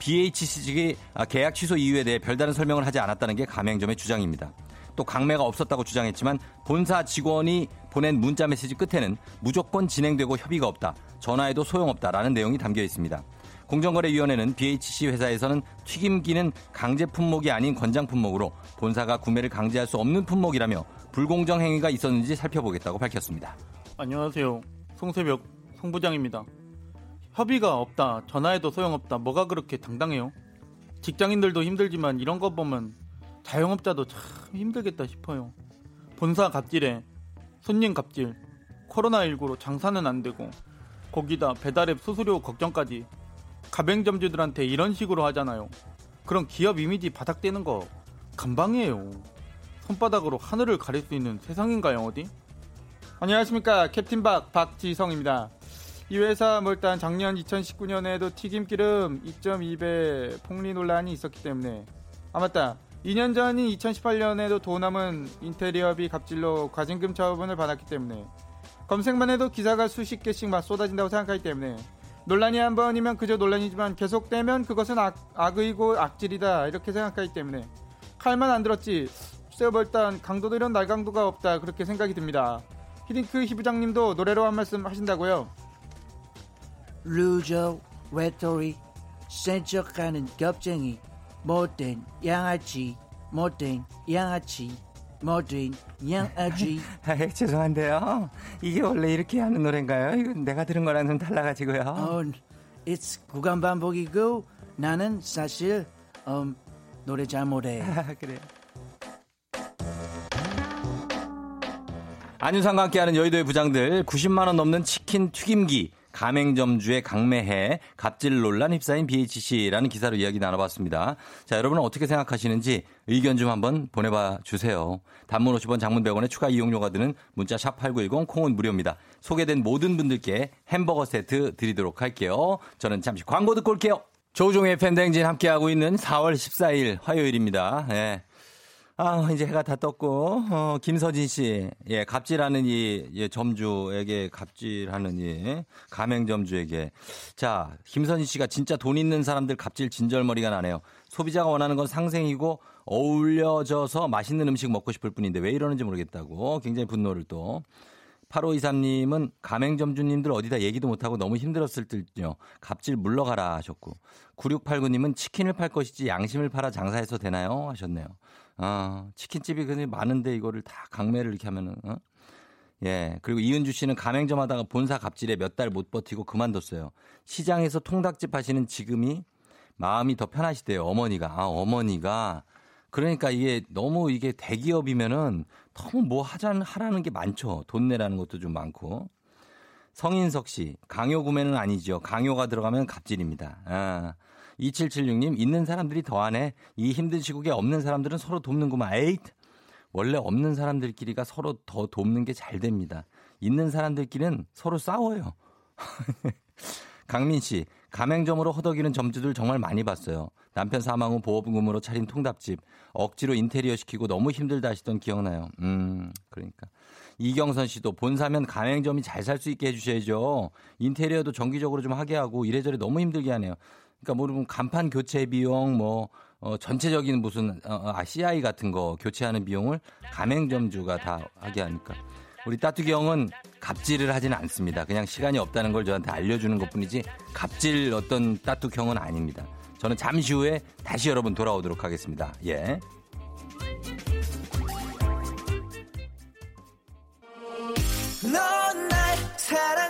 BHC 측이 아, 계약 취소 이유에 대해 별다른 설명을 하지 않았다는 게 가맹점의 주장입니다. 또 강매가 없었다고 주장했지만 본사 직원이 보낸 문자 메시지 끝에는 무조건 진행되고 협의가 없다. 전화해도 소용없다라는 내용이 담겨 있습니다. 공정거래위원회는 BHC 회사에서는 튀김기는 강제 품목이 아닌 권장 품목으로 본사가 구매를 강제할 수 없는 품목이라며 불공정 행위가 있었는지 살펴보겠다고 밝혔습니다. 안녕하세요. 송새벽 송부장입니다. 협의가 없다, 전화해도 소용없다, 뭐가 그렇게 당당해요? 직장인들도 힘들지만 이런 거 보면 자영업자도 참 힘들겠다 싶어요. 본사 갑질에 손님 갑질, 코로나19로 장사는 안 되고 거기다 배달앱 수수료 걱정까지 가맹점주들한테 이런 식으로 하잖아요. 그럼 기업 이미지 바닥되는 거 감방이에요. 손바닥으로 하늘을 가릴 수 있는 세상인가요, 어디? 안녕하십니까 캡틴 박 박지성입니다. 이 회사 뭐 일단 작년 2019년에도 튀김기름 2.2배 폭리 논란이 있었기 때문에. 아 맞다. 2년 전인 2018년에도 도남은 인테리어비 갑질로 과징금 처분을 받았기 때문에. 검색만 해도 기사가 수십 개씩 막 쏟아진다고 생각하기 때문에. 논란이 한 번이면 그저 논란이지만 계속되면 그것은 악, 악의고 악질이다. 이렇게 생각하기 때문에. 칼만 안 들었지. 글쎄요 뭐 일단 이런 날강도가 없다. 그렇게 생각이 듭니다. 히딩크 희부장님도 노래로 한 말씀 하신다고요 loser 외톨이 센척하는 겁쟁이 못된 양아치 못된 양아치 못된 양아치 아, 죄송한데요. 이게 원래 이렇게 하는 노래인가요? 이건 내가 들은 거랑 좀 달라가지고요. 어, it's 구간 반복이고 나는 사실 음, 노래 잘 못해 아, 그래요. 안윤상과 함께하는 여의도의 부장들 90만 원 넘는 치킨 튀김기 가맹점주의 강매해 갑질 논란 휩싸인 BHC라는 기사로 이야기 나눠봤습니다. 자, 여러분은 어떻게 생각하시는지 의견 좀 한번 보내봐 주세요. 단문 50원 장문 100원에 추가 이용료가 드는 문자 샵 8910 콩은 무료입니다. 소개된 모든 분들께 햄버거 세트 드리도록 할게요. 저는 잠시 광고 듣고 올게요. 조종의 팬댕진 함께하고 있는 4월 14일 화요일입니다. 예. 아, 이제 해가 다 떴고, 어, 김서진 씨, 예, 갑질하는 이, 예, 점주에게 갑질하는 이, 가맹점주에게. 자, 김서진 씨가 진짜 돈 있는 사람들 갑질 진절머리가 나네요. 소비자가 원하는 건 상생이고, 어울려져서 맛있는 음식 먹고 싶을 뿐인데 왜 이러는지 모르겠다고 굉장히 분노를 또. 8523님은 가맹점주님들 어디다 얘기도 못하고 너무 힘들었을 듯요. 갑질 물러가라 하셨고. 9689님은 치킨을 팔 것이지 양심을 팔아 장사해서 되나요? 하셨네요. 아, 치킨집이 그냥 많은데 이거를 다 강매를 이렇게 하면은, 어? 예. 그리고 이은주 씨는 가맹점 하다가 본사 갑질에 몇 달 못 버티고 그만뒀어요. 시장에서 통닭집 하시는 지금이 마음이 더 편하시대요. 어머니가. 아, 어머니가. 그러니까 이게 너무 이게 대기업이면은 너무 뭐 하자는, 하라는 게 많죠. 돈 내라는 것도 좀 많고. 성인석 씨, 강요 구매는 아니죠. 강요가 들어가면 갑질입니다. 아. 2776님, 있는 사람들이 더하네. 이 힘든 시국에 없는 사람들은 서로 돕는구만. 에잇! 원래 없는 사람들끼리가 서로 더 돕는 게 잘 됩니다. 있는 사람들끼리는 서로 싸워요. 강민 씨, 가맹점으로 허덕이는 점주들 정말 많이 봤어요. 남편 사망 후 보험금으로 차린 통닭집. 억지로 인테리어 시키고 너무 힘들다 하시던 기억나요. 음, 그러니까. 이경선 씨도 본사면 가맹점이 잘 살 수 있게 해주셔야죠. 인테리어도 정기적으로 좀 하게 하고 이래저래 너무 힘들게 하네요. 그러니까 뭐 간판 교체 비용 뭐 어, 전체적인 무슨 어, 아, CI 같은 거 교체하는 비용을 가맹점주가 다 하게 하니까 우리 따뚜기 형은 갑질을 하지는 않습니다. 그냥 시간이 없다는 걸 저한테 알려주는 것뿐이지 갑질 어떤 따뚜기 형은 아닙니다. 저는 잠시 후에 다시 여러분 돌아오도록 하겠습니다. 예. 넌날 사랑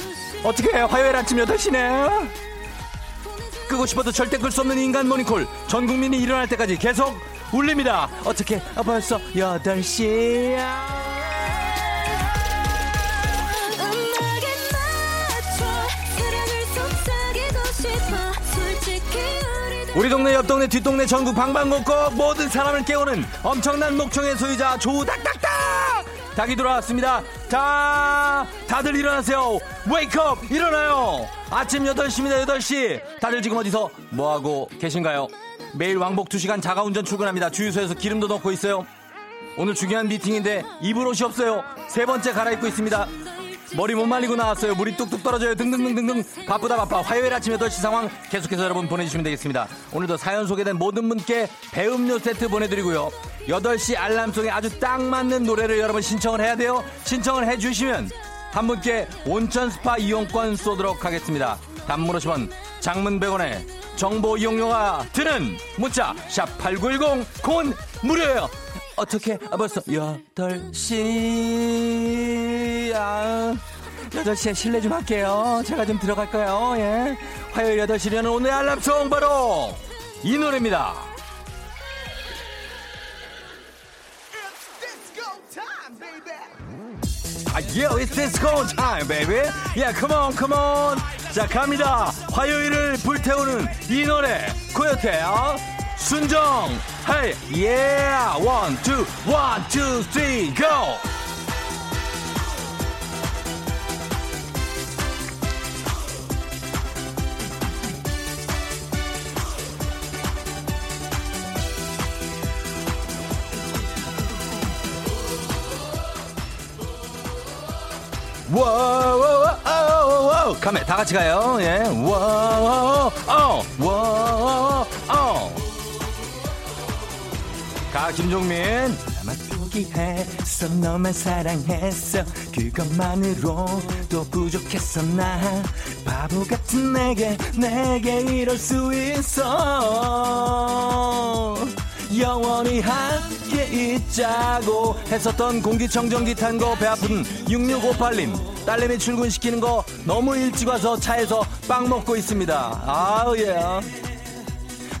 어떻게 화요일 아침 8시네? 끄고 싶어도 절대 끌 수 없는 인간 모닝콜. 전 국민이 일어날 때까지 계속 울립니다. 어떻게 벌써 8시. 음악에 맞춰 사랑을 속삭이고 싶어 솔직히 우리들 우리 동네 옆 동네 뒷동네 전국 방방곡곡 모든 사람을 깨우는 엄청난 목청의 소유자 조닥닥닥 닭이 돌아왔습니다 자 다들 일어나세요. 웨이크업 일어나요. 아침 8시입니다 8시. 다들 지금 어디서 뭐하고 계신가요? 매일 왕복 2시간 자가운전 출근합니다. 주유소에서 기름도 넣고 있어요. 오늘 중요한 미팅인데 입을 옷이 없어요. 세 번째 갈아입고 있습니다 머리 못 말리고 나왔어요. 물이 뚝뚝 떨어져요. 등등등등등. 바쁘다 바빠. 화요일 아침 8시 상황 계속해서 여러분 보내주시면 되겠습니다. 오늘도 사연 소개된 모든 분께 배음료 세트 보내드리고요. 8시 알람송에 아주 딱 맞는 노래를 여러분 신청을 해야 돼요. 신청을 해주시면 한 분께 온천 스파 이용권 쏘도록 하겠습니다. 단문 50원, 장문 100원에 정보 이용료가 드는 문자 샵8910 콩은 무료예요. 어떻게 아, 벌써 8시 아 8시에 실례 좀 할게요. 제가 좀 들어갈까요? 예. 화요일 8시려는 오늘 알람송 바로 이 노래입니다. 아, yeah, it's disco time, baby. Yeah, come on, come on. 자, 갑니다. 화요일을 불태우는 이 노래. 고요태요. 순정. Hey, yeah. One, two, one, two, three, go. 워워워워워 가면 다 같이 가요. 예. 워워워 워 가, 김종민. 나만 포기했어 너만 사랑했어 그것만으로도 부족했어 나 바보 같은 내게 내게 이럴 수 있어 영원히 함께 있자고 했었던 공기청정기 탄 거 배 아픈 6658님 딸내미 출근시키는 거 너무 일찍 와서 차에서 빵 먹고 있습니다 아우 예.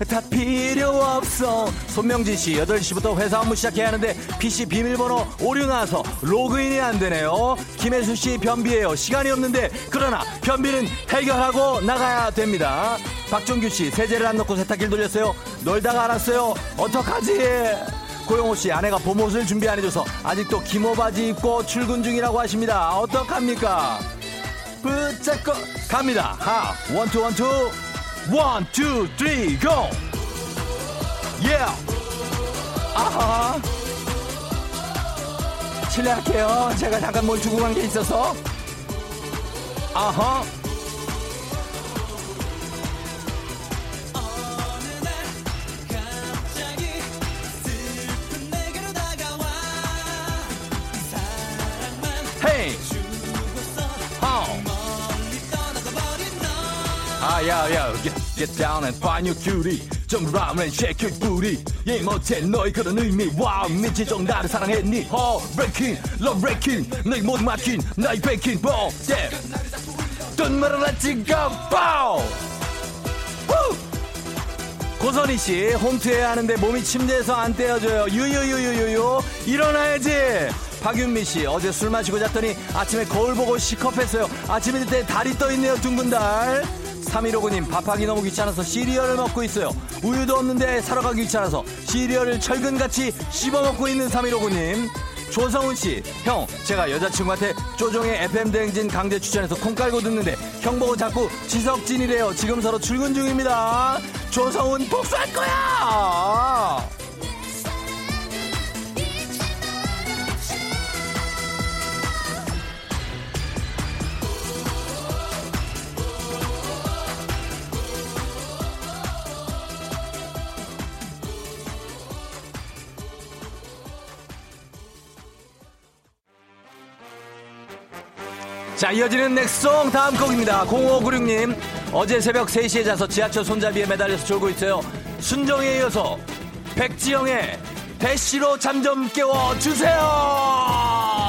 다 필요 없어. 손명진 씨 8시부터 회사 업무 시작해야 하는데 PC 비밀번호 오류 나서 로그인이 안 되네요. 김혜수 씨 변비예요. 시간이 없는데 그러나 변비는 해결하고 나가야 됩니다. 박종규 씨 세제를 안 넣고 세탁기를 돌렸어요. 놀다가 알았어요. 어떡하지? 고영호 씨 아내가 봄옷을 준비 안 해줘서 아직도 기모 바지 입고 출근 중이라고 하십니다. 어떡합니까? 붙잡고 갑니다. 하 one two one two one, two, three, go! 예! 아하! 실례할게요. 제가 잠깐 뭘 주고 간 게 있어서. 아하! 헤이! 하 우! 아, 야, 야, get, get down and find your cutie. 좀 ram and shake your booty. 예, 못해 너의 그런 의미. 와우, 미치 좀 나를 사랑했니? 어, breaking, love breaking. 너의 모든 맡긴, 나의 breaking, ball, yeah. 돈 말아라, 찍어, pow! 후! 고선희 씨, 홈트해야 하는데 몸이 침대에서 안 떼어져요. 유유유유유유. 일어나야지. 박윤미 씨, 어제 술 마시고 잤더니 아침에 거울 보고 시컵했어요. 아침에 때 달이 떠 있네요, 둥근 달. 3159님, 밥하기 너무 귀찮아서 시리얼을 먹고 있어요. 우유도 없는데 사러 가기 귀찮아서 시리얼을 철근같이 씹어 먹고 있는 3159님. 조성훈 씨, 형, 제가 여자친구한테 조종의 FM대행진 강제 추천해서 콩 깔고 듣는데 형 보고 자꾸 지석진이래요. 지금 서로 출근 중입니다. 조성훈 복수할 거야! 자, 이어지는 넥송 다음 곡입니다. 0596님. 어제 새벽 3시에 자서 지하철 손잡이에 매달려서 졸고 있어요. 순정에 이어서 백지영의 대시로 잠 좀 깨워 주세요!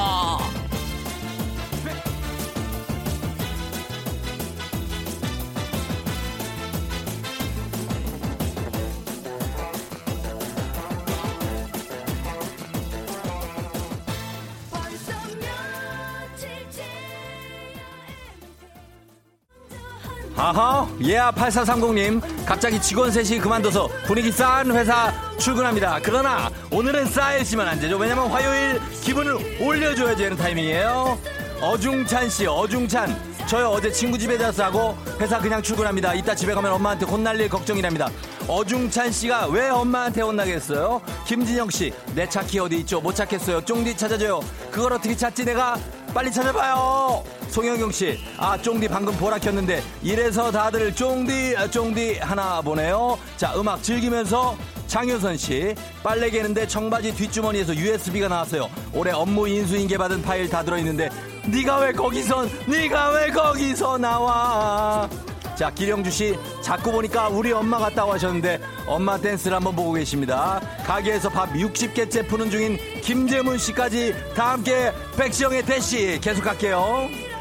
아하, 예아 8430님. 갑자기 직원 셋이 그만둬서 분위기 싼 회사 출근합니다. 그러나 오늘은 쌓여있으면 안 되죠. 왜냐면 화요일 기분을 올려줘야지 하는 타이밍이에요. 어중찬 씨, 어중찬. 저요 어제 친구 집에 자서 하고 회사 그냥 출근합니다. 이따 집에 가면 엄마한테 혼날 일 걱정이랍니다. 어중찬 씨가 왜 엄마한테 혼나겠어요? 김진영 씨, 내 차 키 어디 있죠? 못 찾겠어요. 쫑디 찾아줘요. 그걸 어떻게 찾지 내가? 빨리 찾아봐요. 송영경 씨, 아 쫑디 방금 보라 켰는데 이래서 다들 쫑디 아, 쫑디 하나 보네요. 자 음악 즐기면서 장효선 씨 빨래 개는데 청바지 뒷주머니에서 USB가 나왔어요. 올해 업무 인수인계 받은 파일 다 들어있는데 네가 왜 거기서 네가 왜 거기서 나와? 자 기령주 씨 자꾸 보니까 우리 엄마 같다고 하셨는데 엄마 댄스를 한번 보고 계십니다. 가게에서 밥 60개째 푸는 중인 김재문 씨까지 다 함께 백시영의 대시 계속할게요.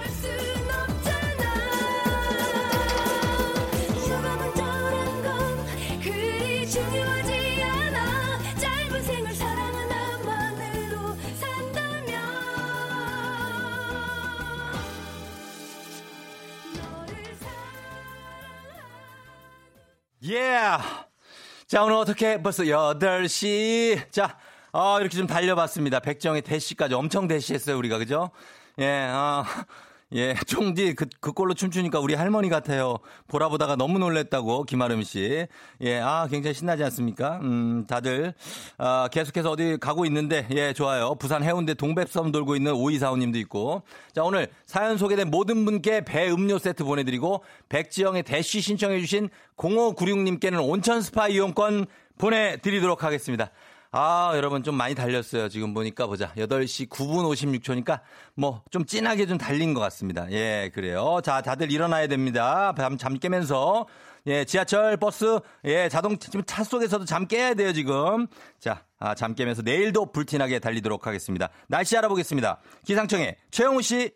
예. 자, 오늘 어떻게 벌써 8시. 자, 어, 이렇게 좀 달려봤습니다. 백지영의 대시까지 엄청 대시했어요, 우리가. 그죠? 예, 아, 예, 총디, 그, 그 꼴로 춤추니까 우리 할머니 같아요. 보라 보다가 너무 놀랬다고, 김아름 씨. 예, 아, 굉장히 신나지 않습니까? 음, 다들, 아, 계속해서 어디 가고 있는데, 예, 좋아요. 부산 해운대 동백섬 돌고 있는 오이사오님도 있고. 자, 오늘 사연 소개된 모든 분께 배 음료 세트 보내드리고, 백지영의 대시 신청해주신 0596님께는 온천 스파 이용권 보내드리도록 하겠습니다. 아, 여러분 좀 많이 달렸어요. 지금 보니까 보자. 8시 9분 56초니까 뭐 좀 진하게 좀 달린 것 같습니다. 예, 그래요. 자, 다들 일어나야 됩니다. 잠, 잠 깨면서. 예, 지하철, 버스, 예, 자동, 지금 차 속에서도 잠 깨야 돼요, 지금. 자, 아, 잠 깨면서 내일도 불티나게 달리도록 하겠습니다. 날씨 알아보겠습니다. 기상청에 최영우 씨.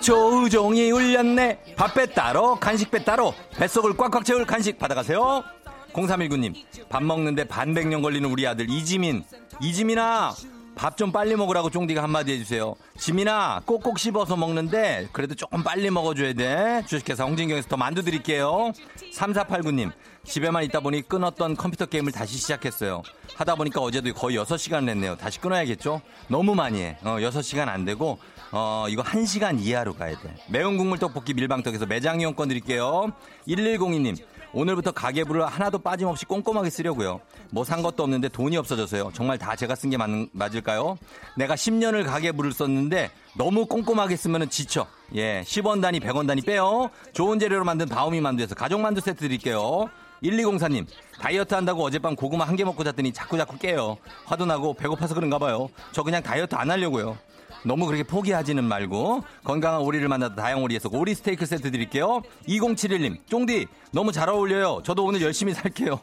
조우종이 울렸네. 밥배 따로, 간식배 따로, 뱃속을 꽉꽉 채울 간식 받아가세요. 0319님, 밥 먹는데 반백년 걸리는 우리 아들 이지민. 이지민아, 밥 좀 빨리 먹으라고 쫑디가 한마디 해주세요. 지민아, 꼭꼭 씹어서 먹는데, 그래도 조금 빨리 먹어줘야 돼. 주식회사 홍진경에서 더 만두 드릴게요. 3489님, 집에만 있다 보니 끊었던 컴퓨터 게임을 다시 시작했어요. 하다 보니까 어제도 거의 6시간을 했네요. 다시 끊어야겠죠? 너무 많이 해. 어, 6시간 안 되고, 어, 이거 1시간 이하로 가야 돼. 매운 국물 떡볶이 밀방떡에서 매장 이용권 드릴게요. 1102님, 오늘부터 가계부를 하나도 빠짐없이 꼼꼼하게 쓰려고요. 뭐 산 것도 없는데 돈이 없어져서요. 정말 다 제가 쓴 게 맞을까요? 내가 10년을 가계부를 썼는데 너무 꼼꼼하게 쓰면 지쳐. 예, 10원 단위, 100원 단위 빼요. 좋은 재료로 만든 바오미 만두에서 가족 만두 세트 드릴게요. 1204님, 다이어트 한다고 어젯밤 고구마 한 개 먹고 잤더니 자꾸자꾸 깨요. 화도 나고 배고파서 그런가 봐요. 저 그냥 다이어트 안 하려고요. 너무 그렇게 포기하지는 말고 건강한 오리를 만나다 다양오리에서 오리 스테이크 세트 드릴게요. 2071님, 쫑디 너무 잘 어울려요. 저도 오늘 열심히 살게요.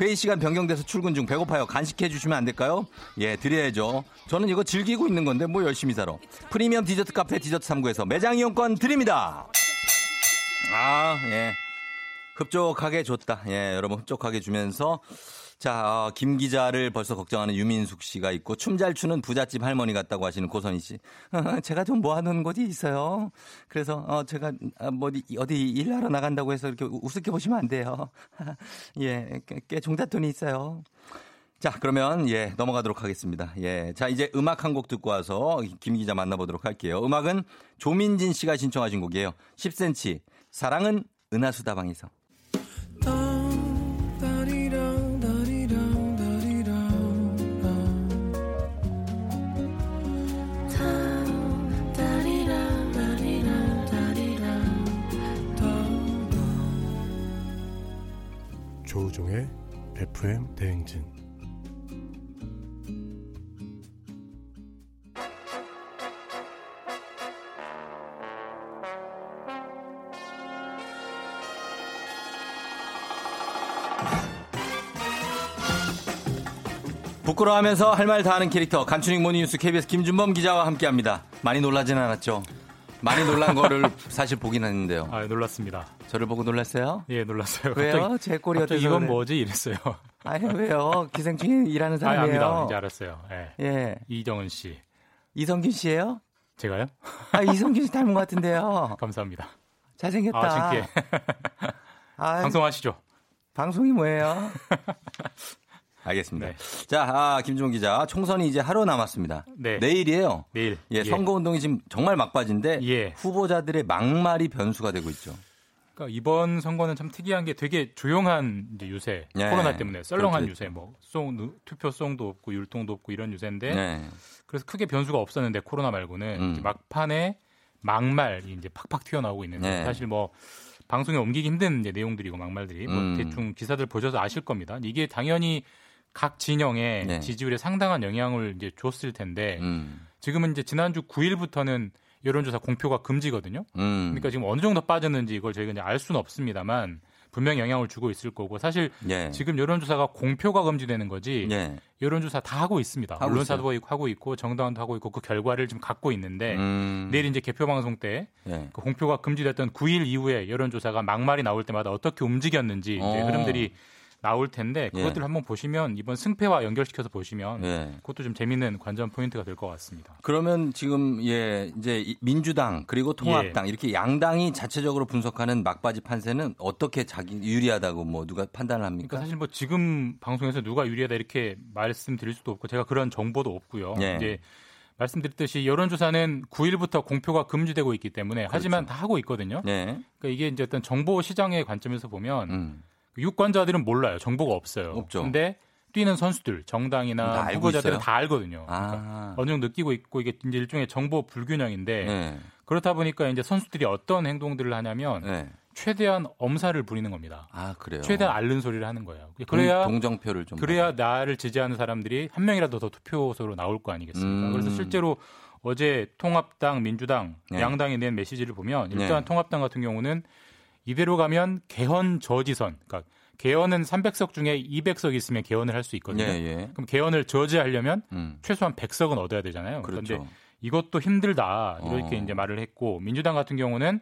회의 시간 변경돼서 출근 중 배고파요. 간식해 주시면 안 될까요? 예, 드려야죠. 저는 이거 즐기고 있는 건데 뭐 열심히 살아. 프리미엄 디저트 카페 디저트 3구에서 매장 이용권 드립니다. 아, 예. 흡족하게 줬다. 예, 여러분 흡족하게 주면서 자, 어, 김 기자를 벌써 걱정하는 유민숙 씨가 있고 춤 잘 추는 부잣집 할머니 같다고 하시는 고선희 씨. 제가 좀 모아놓은 곳이 있어요. 그래서 어, 제가 아, 뭐 어디, 어디 일하러 나간다고 해서 이렇게 우습게 보시면 안 돼요. 예, 꽤, 꽤 종잣돈이 있어요. 자, 그러면 예, 넘어가도록 하겠습니다. 예. 자, 이제 음악 한 곡 듣고 와서 김 기자 만나보도록 할게요. 음악은 조민진 씨가 신청하신 곡이에요. 10cm. 사랑은 은하수다방에서. 조우종의 FM 대행진 부끄러워하면서 할 말 다 하는 캐릭터 간추린 모닝뉴스 KBS 김준범 기자와 함께합니다. 많이 놀라진 않았죠? 많이 놀란 거를 사실 보긴 했는데요. 아, 놀랐습니다. 저를 보고 놀랐어요? 예, 놀랐어요. 왜요? 갑자기, 제 꼴이 어때서 이건 그래? 뭐지 이랬어요. 아니 왜요? 기생충에 일하는 아, 사람이에요. 압니다. 이제 알았어요. 예. 예. 이정은 씨. 이성균 씨예요? 제가요? 아 이성균 씨 닮은 것 같은데요. 감사합니다. 잘생겼다. 아, 창피해. 아, 방송하시죠. 방송이 뭐예요? 알겠습니다. 자, 아, 김종훈 기자, 총선이 이제 하루 남았습니다. 네. 내일이에요. 내일. 예, 선거 운동이 지금 정말 막바지인데 예. 후보자들의 막말이 변수가 되고 있죠. 그러니까 이번 선거는 참 특이한 게 되게 조용한 이제 유세 예. 코로나 때문에 썰렁한 그렇죠. 유세 뭐 송, 투표송도 없고 율동도 없고 이런 유세인데 네. 그래서 크게 변수가 없었는데 코로나 말고는 음. 이제 막판에 막말이 이제 팍팍 튀어나오고 있는데 네. 사실 뭐 방송에 옮기기 힘든 이제 내용들이고 막말들이 뭐 음. 대충 기사들 보셔서 아실 겁니다. 이게 당연히 각 진영의 네. 지지율에 상당한 영향을 이제 줬을 텐데 음. 지금은 이제 지난주 9일부터는 여론조사 공표가 금지거든요. 음. 그러니까 지금 어느 정도 빠졌는지 이걸 저희가 이제 알 수는 없습니다만 분명 영향을 주고 있을 거고 사실 예. 지금 여론조사가 공표가 금지되는 거지 예. 여론조사 다 하고 있습니다. 하고 언론사도 하고 있고 정당도 하고 있고 그 결과를 지금 갖고 있는데 음. 내일 이제 개표 방송 때 예. 그 공표가 금지됐던 9일 이후에 여론조사가 막말이 나올 때마다 어떻게 움직였는지 이제 어. 흐름들이 나올 텐데 예. 그것들을 한번 보시면 이번 승패와 연결시켜서 보시면 예. 그것도 좀 재밌는 관전 포인트가 될 것 같습니다. 그러면 지금 예 이제 이- 민주당 그리고 통합당 예. 이렇게 양당이 자체적으로 분석하는 막바지 판세는 어떻게 자기 유리하다고 뭐 누가 판단을 합니까? 그러니까 사실 뭐 지금 방송에서 누가 유리하다 이렇게 말씀드릴 수도 없고 제가 그런 정보도 없고요. 예. 이제 말씀드렸듯이 여론조사는 9일부터 공표가 금지되고 있기 때문에 하지만 그렇죠. 다 하고 있거든요. 네. 그러니까 이게 이제 어떤 정보 시장의 관점에서 보면 음. 유권자들은 몰라요. 정보가 없어요. 없죠. 근데 뛰는 선수들, 정당이나 다 후보자들은? 다 알거든요. 아. 그러니까 어느 정도 느끼고 있고 이게 이제 일종의 정보 불균형인데 네. 그렇다 보니까 이제 선수들이 어떤 행동들을 하냐면 네. 최대한 엄살을 부리는 겁니다. 아 그래요. 최대한 앓는 소리를 하는 거예요. 그래야 동, 정표를 좀 그래야 나를 지지하는 사람들이 한 명이라도 더 투표소로 나올 거 아니겠습니까? 음. 그래서 실제로 어제 통합당, 민주당, 네. 양당이 낸 메시지를 보면 일단 네. 통합당 같은 경우는 이대로 가면 개헌 저지선, 그러니까 개헌은 300석 중에 200석 있으면 개헌을 할 수 있거든요. 예, 예. 그럼 개헌을 저지하려면 음. 최소한 100석은 얻어야 되잖아요. 그렇죠. 그런데 이것도 힘들다 이렇게 어. 이제 말을 했고 민주당 같은 경우는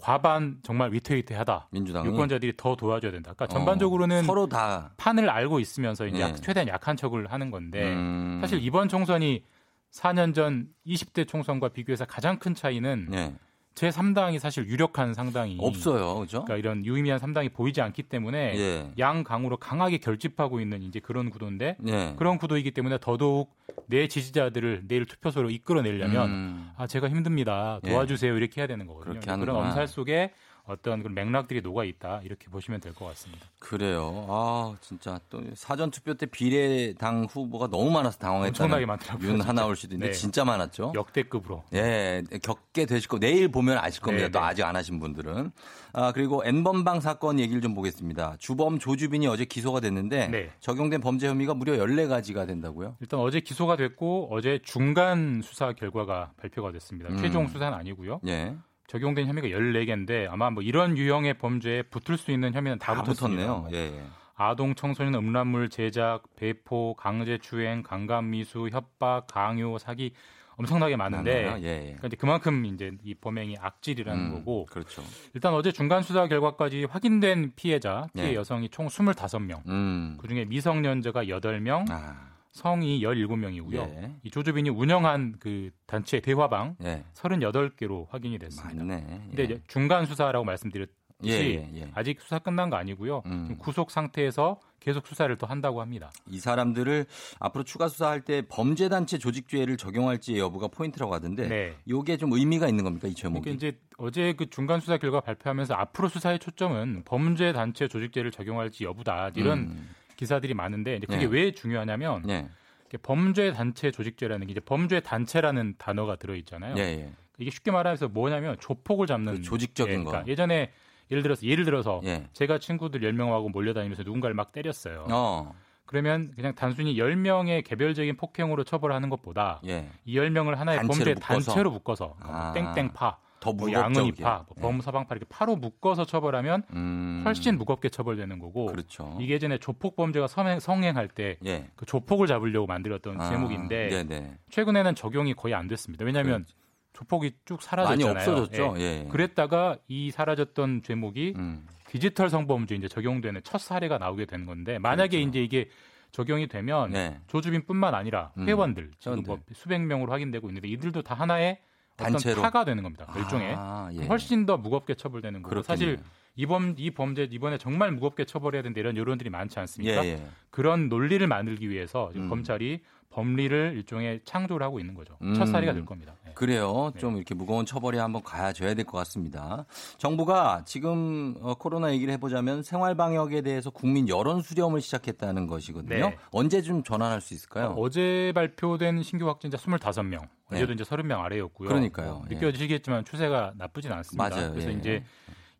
과반 정말 위태위태하다. 민주당은 유권자들이 더 도와줘야 된다. 그러니까 어, 전반적으로는 서로 다 판을 알고 있으면서 이제 예. 약- 최대한 약한 척을 하는 건데 음. 사실 이번 총선이 4년 전 20대 총선과 비교해서 가장 큰 차이는 네. 제 3당이 사실 유력한 상당이 없어요, 그죠? 그러니까 이런 유의미한 3당이 보이지 않기 때문에 예. 양강으로 강하게 결집하고 있는 이제 그런 구도인데 예. 그런 구도이기 때문에 더더욱 내 지지자들을 내일 투표소로 이끌어내려면 음. 아 제가 힘듭니다 예. 도와주세요 이렇게 해야 되는 거거든요. 그렇게 그런. 엄살 속에 어떤 그런 맥락들이 녹아 있다 이렇게 보시면 될 것 같습니다. 그래요. 아 진짜 또 사전 투표 때 비례당 후보가 너무 많아서 당황했다는 많더라고요, 윤. 하나올 씨도 있는데 네. 진짜 많았죠. 역대급으로. 예, 겪게 되실 거 내일 보면 아실 겁니다. 네, 또 네. 아직 안 하신 분들은. 아, 그리고 N번방 사건 얘기를 좀 보겠습니다. 주범 조주빈이 어제 기소가 됐는데 네. 적용된 범죄 혐의가 무려 14가지가 된다고요? 일단 어제 기소가 됐고 어제 중간 수사 결과가 발표가 됐습니다. 음. 최종 수사는 아니고요. 예. 적용된 혐의가 14개인데 아마 뭐 이런 유형의 범죄에 붙을 수 있는 혐의는 다, 다. 붙었네요. 예, 예. 아동 청소년 음란물 제작, 배포, 강제 추행, 강간 미수, 협박, 강요, 사기 엄청나게 많은데. 예, 예. 그러니까 이제 그만큼 이제 이 범행이 악질이라는 음, 거고 그렇죠. 일단 어제 중간 수사 결과까지 확인된 피해자, 피해 네. 여성이 총 25명. 음. 그중에 미성년자가 8명, 아, 성이 17명이고요. 예. 이 조주빈이 운영한 그 단체 대화방 예. 38개로 확인이 됐습니다. 맞네. 근데 예. 이제 중간 수사라고 말씀드렸듯이 예, 예, 예. 아직 수사 끝난 거 아니고요. 음. 구속 상태에서 계속 수사를 또 한다고 합니다. 이 사람들을 앞으로 추가 수사할 때 범죄 단체 조직죄를 적용할지 여부가 포인트라고 하던데 네. 이게 좀 의미가 있는 겁니까 이 제목이? 그러니까 이제 어제 그 중간 수사 결과 발표하면서 앞으로 수사의 초점은 범죄 단체 조직죄를 적용할지 여부다 이런 음. 기사들이 많은데 이제 그게 네. 왜 중요하냐면 예. 이게 범죄 단체 조직죄라는 게 이제 범죄 단체라는 단어가 들어 있잖아요. 예, 예. 이게 쉽게 말해서 뭐냐면 조폭을 잡는 그 조직적인 예, 그러니까 거. 예전에 예를 들어서 예를 들어서 예. 제가 친구들 10명하고 몰려다니면서 누군가를 막 때렸어요. 어. 그러면 그냥 단순히 10명의 개별적인 폭행으로 처벌하는 것보다 예. 이 10명을 하나의 단체로 범죄 묶어서. 단체로 묶어서 아. 땡땡파, 더 뭐. 양은이파. 뭐 범서방파 이렇게 파로 묶어서 처벌하면 음. 훨씬 무겁게 처벌되는 거고 그렇죠. 이게 예전에 조폭 범죄가 성행, 성행 할 때그 예. 조폭을 잡으려고 만들었던 아, 제목인데 네네. 최근에는 적용이 거의 안 됐습니다. 왜냐하면 조폭이 쭉 사라졌잖아요. 많이 없어졌죠. 예. 그랬다가 이 사라졌던 제목이 음. 디지털 성범죄 이제 적용되는 첫 사례가 나오게 된 건데 만약에 그렇죠. 이제 이게 적용이 되면 네. 조주빈뿐만 아니라 음, 회원들 지금 회원들. 뭐 수백 명으로 확인되고 있는데 이들도 다 하나의 단체로. 파가 되는 겁니다. 일종의 아, 예. 훨씬 더 무겁게 처벌되는 거고 그렇겠네요. 사실 이번 이 범죄 이번에 정말 무겁게 처벌해야 된다 이런 여론들이 많지 않습니까? 예, 예. 그런 논리를 만들기 위해서 음. 검찰이 법리를 일종의 창조를 하고 있는 거죠. 음. 첫 사례가 될 겁니다. 네. 그래요. 네. 좀 이렇게 무거운 처벌이 한번 가야줘야 될 것 같습니다. 정부가 지금 어, 코로나 얘기를 해보자면 생활 방역에 대해서 국민 여론 수렴을 시작했다는 것이거든요. 네. 언제 좀 전환할 수 있을까요? 어제 발표된 신규 확진자 25명. 네. 어제도 이제 30명 아래였고요. 그러니까요. 뭐 예. 느껴지시겠지만 추세가 나쁘진 않습니다. 맞아요. 그래서 예. 이제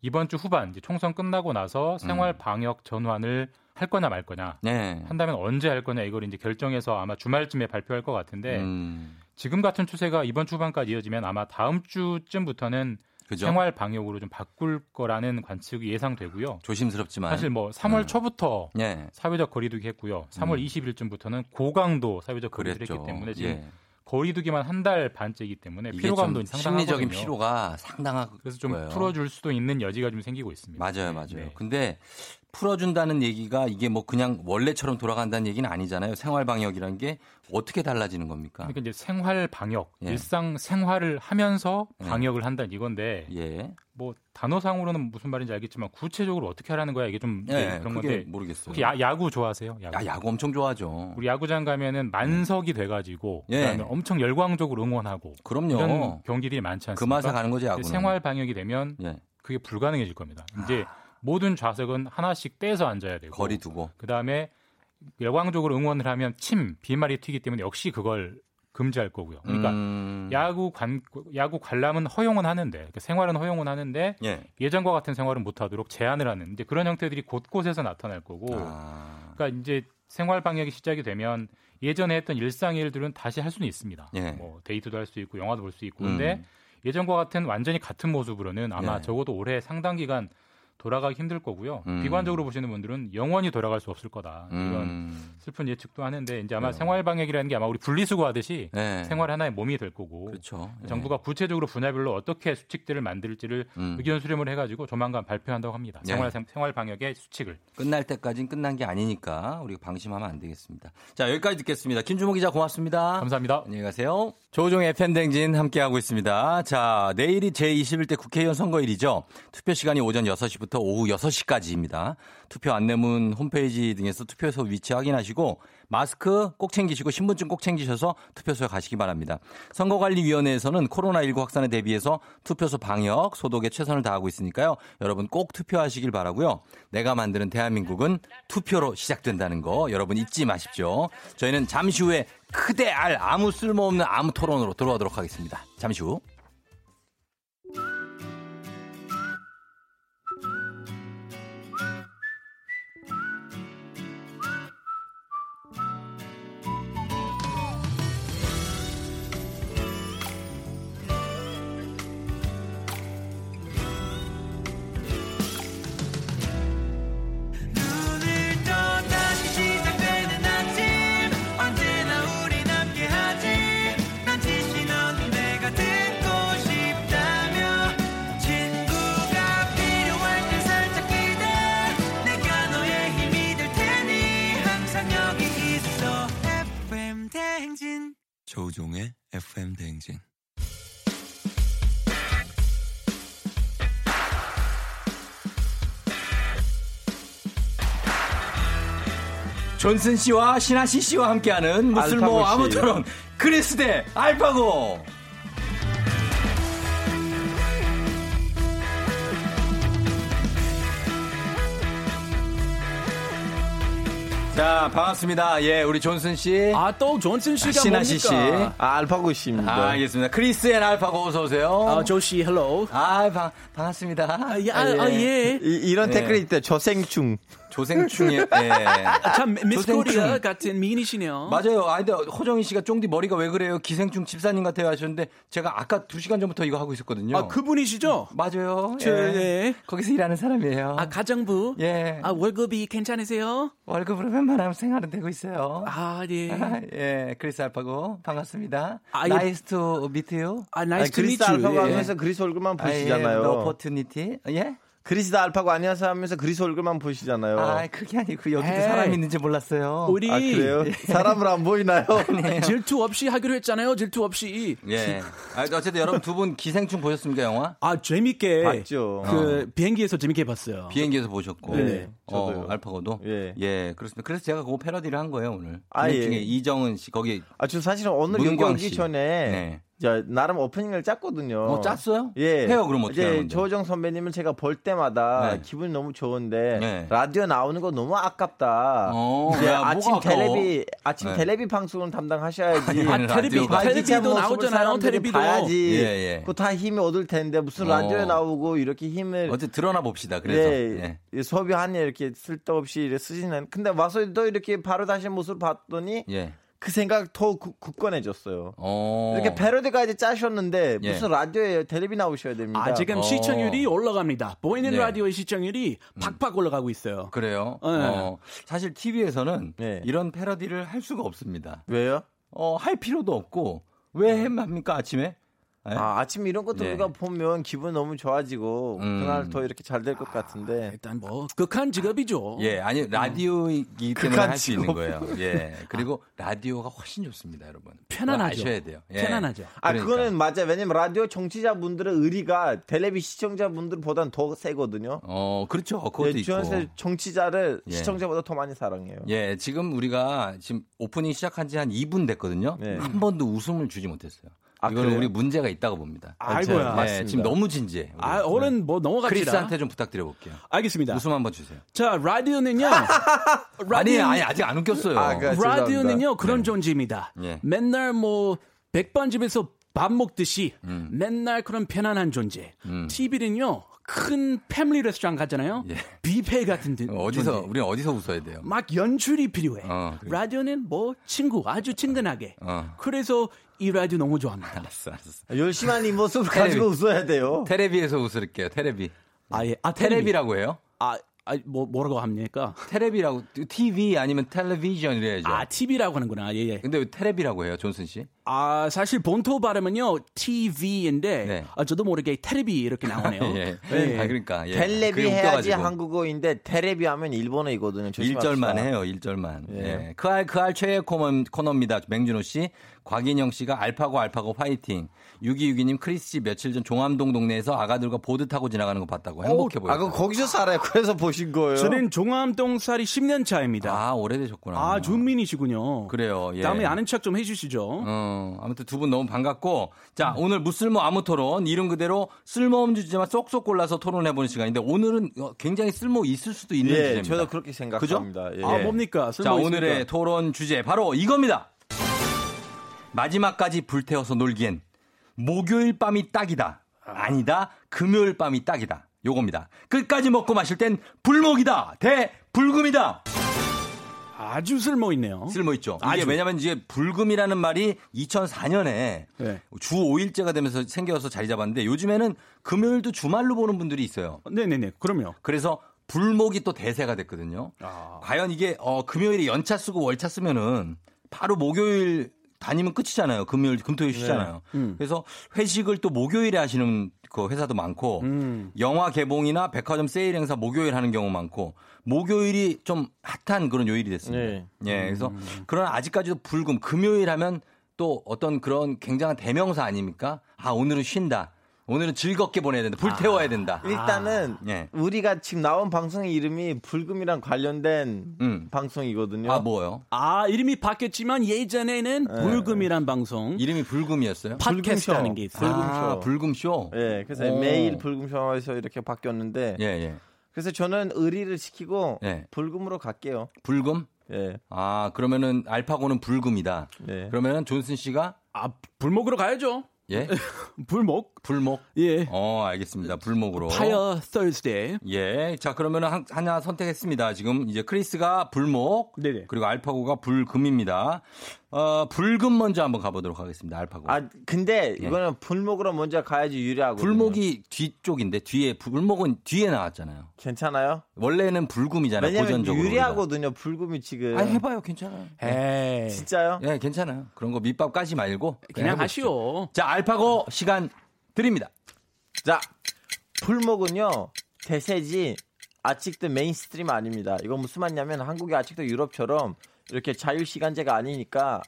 이번 주 후반 이제 총선 끝나고 나서 생활 방역 전환을 할 거냐 말 거냐 네. 한다면 언제 할 거냐 이걸 이제 결정해서 아마 주말쯤에 발표할 것 같은데 음, 지금 같은 추세가 이번 주 후반까지 이어지면 아마 다음 주쯤부터는 그죠? 생활 방역으로 좀 바꿀 거라는 관측이 예상되고요. 조심스럽지만 사실 뭐 3월 음. 초부터 예. 사회적 거리두기 했고요. 3월 음. 20일쯤부터는 고강도 사회적 거리두기. 했기 때문에 지금 예. 거리두기만 한 달 반째이기 때문에 피로감도 좀 상당하거든요. 심리적인 피로가 상당하고 그래서 좀 거예요. 풀어줄 수도 있는 여지가 좀 생기고 있습니다. 맞아요, 네, 맞아요. 네. 근데 풀어준다는 얘기가 이게 뭐 그냥 원래처럼 돌아간다는 얘기는 아니잖아요. 생활 방역이라는 게 어떻게 달라지는 겁니까? 그러니까 이제 생활 방역, 예. 일상 생활을 하면서 예. 방역을 한다는 이건데 예. 뭐 단어상으로는 무슨 말인지 알겠지만 구체적으로 어떻게 하라는 거야 이게 좀 예, 네, 그런 건데 모르겠어요. 야, 야구 좋아하세요? 야구. 야, 야구 엄청 좋아하죠. 우리 야구장 가면은 만석이 돼가지고 예. 그다음에 엄청 열광적으로 응원하고 그럼요. 이런 경기들이 많지 그 않습니까? 맛에 가는 근데 야구는. 생활 방역이 되면 예. 그게 불가능해질 겁니다. 이제 모든 좌석은 하나씩 떼서 앉아야 되고 거리 두고. 그 다음에 열광적으로 응원을 하면 침, 비말이 튀기 때문에 역시 그걸 금지할 거고요. 그러니까 음. 야구 관 야구 관람은 허용은 하는데 그러니까 생활은 허용은 하는데 예. 예전과 같은 생활은 못하도록 제한을 하는 이제 그런 형태들이 곳곳에서 나타날 거고 아. 그러니까 이제 생활 방역이 시작이 되면 예전에 했던 일상 일들은 다시 할 수는 있습니다. 예. 뭐 데이트도 할 수 있고 영화도 볼 수 있고 근데 음. 예전과 같은 완전히 같은 모습으로는 아마 예. 적어도 올해 상당 기간 돌아가기 힘들 거고요. 음. 비관적으로 보시는 분들은 영원히 돌아갈 수 없을 거다. 이런 음. 슬픈 예측도 하는데 이제 아마 네. 생활 방역이라는 게 아마 우리 분리수거 하듯이 네. 생활 하나의 몸이 될 거고 그렇죠. 예. 정부가 구체적으로 분야별로 어떻게 수칙들을 만들지를 음. 의견 수렴을 해가지고 조만간 발표한다고 합니다. 네. 생활 생활 방역의 수칙을. 끝날 때까지는 끝난 게 아니니까 우리가 방심하면 안 되겠습니다. 자, 여기까지 듣겠습니다. 김주모 기자 고맙습니다. 감사합니다. 안녕히 가세요. 조종의 팬댕진 함께하고 있습니다. 자, 내일이 제21대 국회의원 선거일이죠. 투표 시간이 오전 6시부터 오후 6시까지입니다. 투표 안내문 홈페이지 등에서 투표소 위치 확인하시고 마스크 꼭 챙기시고 신분증 꼭 챙기셔서 투표소에 가시기 바랍니다. 선거관리위원회에서는 코로나19 확산에 대비해서 투표소 방역, 소독에 최선을 다하고 있으니까요. 여러분 꼭 투표하시길 바라고요. 내가 만드는 대한민국은 투표로 시작된다는 거 여러분 잊지 마십시오. 저희는 잠시 후에 크대 알 아무 쓸모없는 아무 토론으로 돌아오도록 하겠습니다. 잠시 후. 존슨 씨와 신하시 씨와 함께하는 무슬모 알파고 씨. 아무 토론 그리스 대 알파고. 자 반갑습니다. 예 우리 존슨 씨. 아 또 존슨 씨가 신하시 씨. 뭡니까? 아, 알파고 씨입니다. 아, 알겠습니다. 크리스 앤 알파고 어서 오세요. 아, 조씨 헬로. 아 반, 반갑습니다. 아, 예, 아, 아, 예. 이, 런 예. 댓글이 있대 조생충. 조생충에 예. 아, 참 미스 조생충. 코리아 같은 미인이시네요. 맞아요. 아, 근데 호정희 씨가 쫑디 머리가 왜 그래요? 기생충 집사님 같아요 하셨는데 제가 아까 두 시간 전부터 이거 하고 있었거든요. 아, 그분이시죠? 맞아요. 저, 예. 예. 거기서 일하는 사람이에요. 아, 가정부? 예. 아, 월급이 괜찮으세요? 월급으로 웬만하면 생활은 되고 있어요. 아, 예. 아, 예, 크리스 알파고 반갑습니다. 아, 예. Nice to meet you. 아, nice to 크리스 meet you. 알파고 예. 하면서 크리스 얼굴만 보시잖아요. Opportunity. 예? 크리스 알파고 안녕하세요 하면서 크리스 얼굴만 보시잖아요. 아, 그게 아니고 여기도 에이. 사람이 있는지 몰랐어요. 우리 아, 그래요? 사람을 안 보이나요? 질투 없이 하기로 했잖아요. 질투 없이. 예. 아, 어쨌든 여러분 두 분 기생충 보셨습니까, 영화? 아, 재밌게. 봤죠. 그 비행기에서 재밌게 봤어요. 비행기에서 보셨고. 네, 어. 알파고도. 예. 그렇습니다. 그래서 제가 그거 패러디를 한 거예요, 오늘. 아, 예. 이정은 씨, 거기. 아, 저 사실은 오늘 여기 오기 씨. 전에 네. 저 나름 오프닝을 짰거든요. 어, 짰어요? 예. 해요, 그럼 어떻게 하는 이제 건데? 조정 선배님을 제가 볼 때마다 네. 기분이 너무 좋은데 네. 라디오 나오는 거 너무 아깝다. 어, 야, 아침? 텔레비 아침 네. 텔레비 방송을 담당하셔야지. 아니, 아, 텔레비, 텔레비도 나오잖아요. 텔레비도. 봐야지. 예, 예. 그거 다 힘이 얻을 텐데 무슨 어. 라디오에 나오고 이렇게 힘을 어쨌든 드러나 봅시다. 그래서. 예, 예. 소비하니 이렇게 쓸데없이 이렇게 쓰시는. 근데 와서 또 이렇게 바로 다시 모습을 봤더니 예. 그 생각 더 굳- 굳건해졌어요. 어. 이렇게 패러디까지 짜셨는데 예. 무슨 라디오에 텔레비 나오셔야 됩니다. 아, 지금 어. 시청률이 올라갑니다. 보이는 네. 라디오의 시청률이 팍팍 올라가고 있어요. 그래요? 네. 어, 사실 TV에서는 네. 이런 패러디를 할 수가 없습니다. 왜요? 어, 할 필요도 없고. 왜 합니까, 아침에? 예? 아, 아침 이런 것도 네. 우리가 보면 기분 너무 좋아지고 음. 그날 더 이렇게 잘 될 것 같은데. 일단 뭐 극한 직업이죠. 예, 아니 라디오이기 때문에 극한 할수 있는 직업. 거예요. 예, 그리고 라디오가 훨씬 좋습니다, 여러분. 편안하죠. 아셔야 돼요. 예. 편안하죠. 아, 그러니까. 그거는 맞아요. 왜냐면 라디오 정치자분들의 의리가 텔레비 시청자분들보다는 더 세거든요. 어, 그렇죠. 그것도 예, 있고. 주연세 정치자를 예. 시청자보다 더 많이 사랑해요. 예, 지금 우리가 지금 오프닝 시작한 지 한 2분 됐거든요. 네. 한 번도 웃음을 주지 못했어요. 이거는 그래요? 우리 문제가 있다고 봅니다. 아이고야. 네, 지금 너무 진지해. 우리. 아, 어른 뭐 넘어갑시다. 크리스한테 좀 부탁드려 볼게요. 알겠습니다. 웃음 한번 주세요. 자, 라디오는요. 아니, 아니 아직 안 웃겼어요. 아, 그- 라디오는요 그런 존재입니다. 예. 맨날 뭐 백반집에서 밥 먹듯이 음. 맨날 그런 편안한 존재. TV는요 큰 패밀리 레스토랑 가잖아요. 뷔페 같은 듯. 예. 어디서 존재. 우리는 어디서 웃어야 돼요? 막 연출이 필요해. 어, 그래. 라디오는 뭐 친구 아주 친근하게. 어. 그래서 이 라디오 너무 좋아합니다. 알았어, 알았어. 열심히 한이 모습을 테레비. 가지고 웃어야 돼요. 테레비에서 웃을게요. 테레비. 아 예. 아 테레비 라고 해요? 아, 아, 뭐 뭐라고 합니까? 테레비라고 TV 아니면 텔레비전 이래야죠. 아 TV라고 하는구나. 예 예. 근데 왜 테레비라고 해요, 존슨 씨? 아 사실 본토 발음은요 TV인데 네. 아, 저도 모르게 테레비 이렇게 나오네요. 예. 예. 아 그러니까 예. 텔레비 해야지 웃겨가지고. 한국어인데 테레비 하면 일본어이거든요. 조심합시다. 1절만 해요, 1절만. 예. 예. 그 알, 그 알 최애 코너, 코너입니다. 맹준호 씨. 곽인영 씨가 알파고 알파고 화이팅. 6262님 크리스 씨 며칠 전 종암동 동네에서 아가들과 보드 타고 지나가는 거 봤다고 행복해 보여요. 아, 그 거기서 살아요. 그래서 보신 거예요. 저는 종암동 살이 10년 차입니다. 아, 오래되셨구나. 아, 주민이시군요. 그래요. 예. 다음에 아는 척 좀 해주시죠. 어, 아무튼 두 분 너무 반갑고. 자, 오늘 무쓸모 아무 토론. 이름 그대로 쓸모없는 주제만 쏙쏙 골라서 토론해보는 시간인데 오늘은 어, 굉장히 쓸모 있을 수도 있는 예, 주제입니다. 저도 그렇게 생각합니다. 예. 아, 뭡니까? 자, 쓸모 오늘의 있습니까? 토론 주제 바로 이겁니다. 마지막까지 불태워서 놀기엔 목요일 밤이 딱이다. 아니다. 금요일 밤이 딱이다. 요겁니다. 끝까지 먹고 마실 땐 불목이다. 대 불금이다. 아주 쓸모 있네요. 쓸모 있죠. 이게 아주. 왜냐면 이제 불금이라는 말이 2004년에 네. 주 5일제가 되면서 생겨서 자리 잡았는데 요즘에는 금요일도 주말로 보는 분들이 있어요. 네네네. 그럼요. 그래서 불목이 또 대세가 됐거든요. 아. 과연 이게 어, 금요일에 연차 쓰고 월차 쓰면은 바로 목요일 다니면 끝이잖아요. 금요일, 금토일 쉬잖아요. 음. 그래서 회식을 또 목요일에 하시는 그 회사도 많고 음. 영화 개봉이나 백화점 세일 행사 목요일 하는 경우 많고 목요일이 좀 핫한 그런 요일이 됐습니다. 네. 예, 그래서 음. 그러나 아직까지도 불금 금요일 하면 또 어떤 그런 굉장한 대명사 아닙니까? 아 오늘은 쉰다. 오늘은 즐겁게 보내야 된다. 불태워야 된다. 일단은 예. 우리가 지금 나온 방송의 이름이 불금이랑 관련된 음. 방송이거든요. 아 뭐요? 아, 이름이 바뀌었지만 예전에는 네. 불금이란 방송. 이름이 불금이었어요? 팟캐스트 불금쇼. 하는 게 있어요. 아, 불금쇼. 예, 그래서 오. 매일 불금쇼에서 이렇게 바뀌었는데 예, 예. 그래서 저는 의리를 지키고 예. 불금으로 갈게요. 불금? 예. 아, 그러면은 알파고는 불금이다. 네. 그러면은 존슨 씨가 아, 불목으로 가야죠. 예? 불목. 불목? 예. 어, 알겠습니다. 불목으로. fire Thursday. 예. 자, 그러면은 한- 하나 선택했습니다. 지금 이제 크리스가 불목. 네네. 그리고 알파고가 불금입니다. 어, 불금 먼저 한번 가보도록 하겠습니다. 알파고. 아 근데 예. 이거는 불목으로 먼저 가야지 유리하고. 불목이 뒤쪽인데 뒤에 불목은 뒤에 나왔잖아요. 괜찮아요? 원래는 불금이잖아요. 왜냐면 고전적으로. 유리하거든요. 불금이 지금. 아, 해봐요. 괜찮아요. 에이. 진짜요? 예, 괜찮아요. 그런 거 밑밥 까지 말고 그냥 해보십시오. 하시오. 자, 알파고 시간 드립니다. 자, 불목은요 대세지 아직도 mainstream 아닙니다. 이건 무슨 말이냐면 한국이 아직도 유럽처럼 이렇게 자유 시간제가 아니니까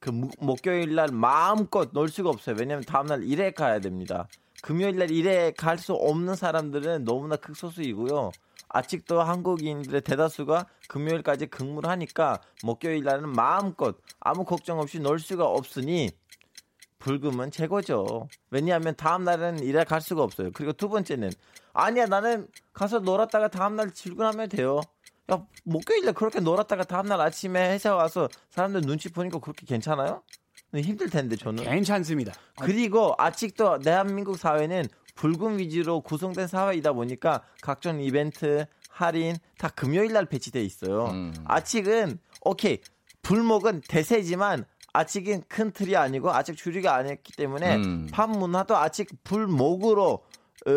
그 무- 목요일 날 마음껏 놀 수가 없어요. 왜냐면 다음 날 일에 가야 됩니다. 금요일 날 일에 갈 수 없는 사람들은 너무나 극소수이고요. 아직도 한국인들의 대다수가 금요일까지 근무를 하니까 목요일 날은 마음껏 아무 걱정 없이 놀 수가 없으니 불금은 최고죠. 왜냐하면 다음 날은 일에 갈 수가 없어요. 그리고 두 번째는 아니야 나는 가서 놀았다가 다음 날 출근하면 돼요. 야 목요일에 그렇게 놀았다가 다음 날 아침에 회사 와서 사람들 눈치 보니까 그렇게 괜찮아요? 힘들 텐데 저는. 괜찮습니다. 그리고 아직도 대한민국 사회는 불금 위주로 구성된 사회이다 보니까 각종 이벤트, 할인 다 금요일 날 배치돼 있어요. 음. 아직은 오케이 불목은 대세지만 아직은 큰 틀이 아니고 아직 주류가 아니었기 때문에 음. 팝 문화도 아직 불목으로 어,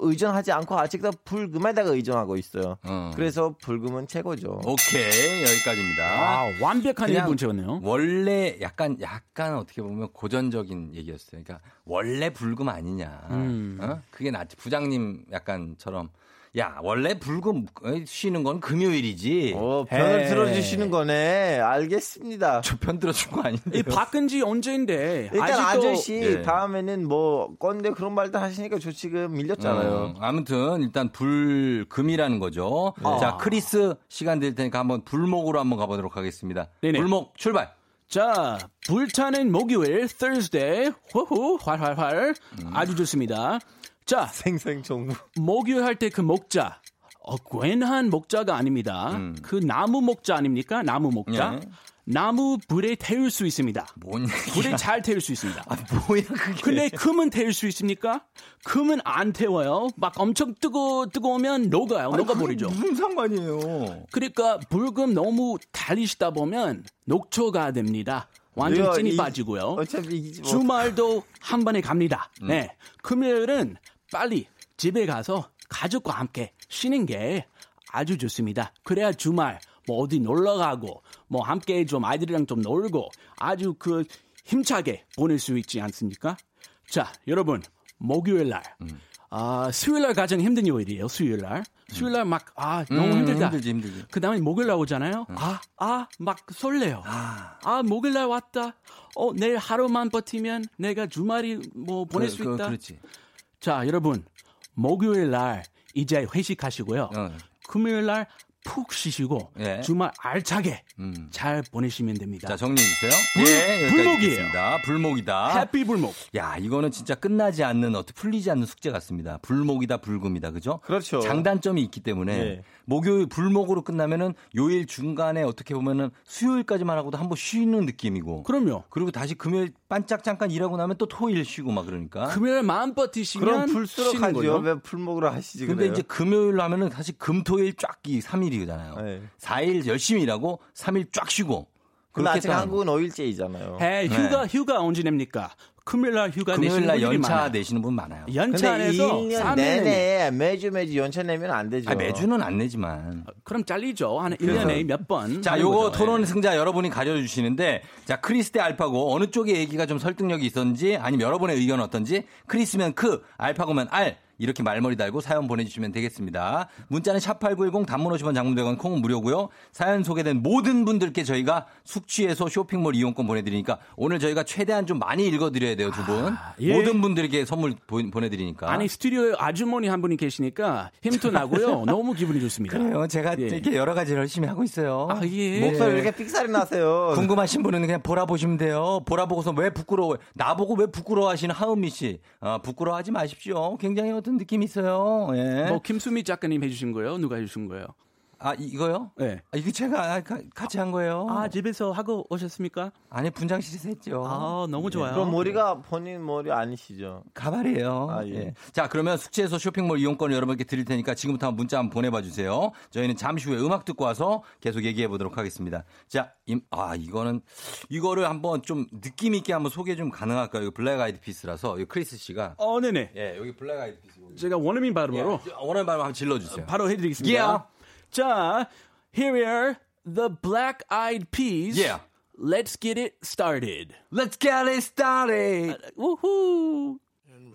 의존하지 않고 아직도 불금에다가 의존하고 있어요. 어. 그래서 불금은 최고죠. 오케이 여기까지입니다. 아, 완벽한 일본 채웠네요. 원래 약간 약간 어떻게 보면 고전적인 얘기였어요. 그러니까 원래 불금 아니냐. 음. 어? 그게 낫지. 부장님 약간처럼 야 원래 불금 어, 쉬는 건 금요일이지. 어, 편을 헤이. 들어주시는 거네. 알겠습니다. 저 편 들어준 거 아닌데. 이 바꾼 지 언제인데 일단 아직도 아저씨 예. 다음에는 뭐 건데 그런 말도 하시니까 저 지금 밀렸잖아요. 어, 아무튼 일단 불금이라는 거죠. 아. 자 크리스 시간 될 테니까 한번 불목으로 한번 가보도록 하겠습니다. 네네. 불목 출발. 자, 불타는 목요일, Thursday, 호호, 활활활. 아주 좋습니다. 자, 생생정부. 목요일 할때 그 목자. 어, 괜한 목자가 아닙니다. 그 나무 목자 아닙니까? 나무 목자. 예. 나무 불에 태울 수 있습니다. 뭔 불에 잘 태울 수 있습니다. 뭐야 그게? 근데 금은 태울 수 있습니까? 금은 안 태워요. 막 엄청 뜨거 뜨거우면 녹아요. 녹아 버리죠. 무슨 상관이에요? 그러니까 불금 너무 달리시다 보면 녹초가 됩니다. 완전 찐이 이- 빠지고요. 이기지 못. 주말도 한 번에 갑니다. 음. 네. 금요일은 빨리 집에 가서 가족과 함께 쉬는 게 아주 좋습니다. 그래야 주말 뭐 어디 놀러 가고 뭐 함께 좀 아이들이랑 좀 놀고 아주 그 힘차게 보낼 수 있지 않습니까? 자, 여러분 목요일 날 음. 아, 수요일 날 가장 힘든 요일이에요. 수요일 날. 수요일 날 막 아, 너무 음, 힘들다. 힘들지 힘들지. 그 다음에 목요일 날 오잖아요. 아, 아, 막 설레요. 아, 목요일 날 왔다. 어, 내일 하루만 버티면 내가 주말이 뭐 보낼 그, 수 그, 있다. 그렇지. 자, 여러분. 목요일 날 이제 회식하시고요. 어. 금요일 날 푹 쉬시고 예. 주말 알차게 음. 잘 보내시면 됩니다. 자 정리해 주세요. 불- 예, 불목이에요. 불목이다. 해피 불목. 야, 이거는 진짜 끝나지 않는 어떻게 풀리지 않는 숙제 같습니다. 불목이다, 불금이다, 그죠? 그렇죠. 장단점이 있기 때문에 예. 목요일 불목으로 끝나면은 요일 중간에 어떻게 보면은 수요일까지만 하고도 한 번 쉬는 느낌이고. 그럼요. 그리고 다시 금요일 반짝 잠깐 일하고 나면 또 토일 쉬고 막 그러니까. 금요일 마음 버티시면 그럼 불수록 쉬는 하죠. 거죠. 왜 불목으로 하시지 근데 그래요? 이제 금요일로 하면은 사실 금토일 쫙이 3일 이잖아요. 네. 4일 열심히 일하고 3일 쫙 쉬고. 그렇게 아직 한국은 5일제이잖아요. 해 휴가 휴가 언제 냅니까? 금요일 날 휴가 금요일 내시는 날 연차 많아요. 내시는 분 많아요. 연차 내서 1년 3일 내내 매주 매주 연차 내면 안 되죠. 아, 매주는 안 내지만. 그럼 잘리죠. 한 1년에 몇 번. 자, 요거 거죠. 토론 승자 여러분이 가려 주시는데, 자, 크리스 대 알파고, 어느 쪽의 얘기가 좀 설득력이 있었는지, 아니면 여러분의 의견은 어떤지, 크리스면 크, 알파고면 알, 이렇게 말머리 달고 사연 보내주시면 되겠습니다. 문자는 샵8910 단문 50원 장문 100원 콩은 무료고요. 사연 소개된 모든 분들께 저희가 숙취해소 쇼핑몰 이용권 보내드리니까 오늘 저희가 최대한 좀 많이 읽어드려야 돼요, 두 분. 예. 모든 분들에게 선물 보- 보내드리니까. 아니 스튜디오에 아주머니 한 분이 계시니까 힘도 나고요. 너무 기분이 좋습니다. 그래요. 제가 예. 이렇게 여러 가지 열심히 하고 있어요. 아, 예. 목소리 왜 이렇게 삑살이 나세요? 궁금하신 분은 그냥 보라 보시면 돼요. 보라 보고서 왜 부끄러워? 나보고 왜 부끄러워하시는 하은미 씨? 아, 부끄러워하지 마십시오. 굉장히 어떤 느낌이 있어요. 예. 뭐 김수미 작가님 해주신 거예요? 누가 해주신 거예요? 아 이- 이거요? 네. 아, 이거 제가 아, 가- 같이 한 거예요. 아 집에서 하고 오셨습니까? 아니 분장실에서 했죠. 아 너무 좋아요. 그럼 머리가 본인 머리 아니시죠? 가발이에요. 아, 예. 예. 자, 그러면 숙취해소 쇼핑몰 이용권을 여러분께 드릴 테니까 지금부터 한번 문자 한번 보내봐 주세요. 저희는 잠시 후에 음악 듣고 와서 계속 얘기해 보도록 하겠습니다. 자, 임, 아, 이거는, 이거를 한번 좀 느낌 있게 한번 소개 좀 가능할까요? 이거 Black Eyed Peas라서, 이 크리스 씨가. 어 네네. 예, 여기 Black Eyed Peas. 제가 원어민 발음으로 예, 원하는 발음 한번 질러주세요. 바로 해드리겠습니다. Yeah. 자, here we are, the Black Eyed Peas. Yeah. Let's get it started. Let's get it started. Uh, woohoo!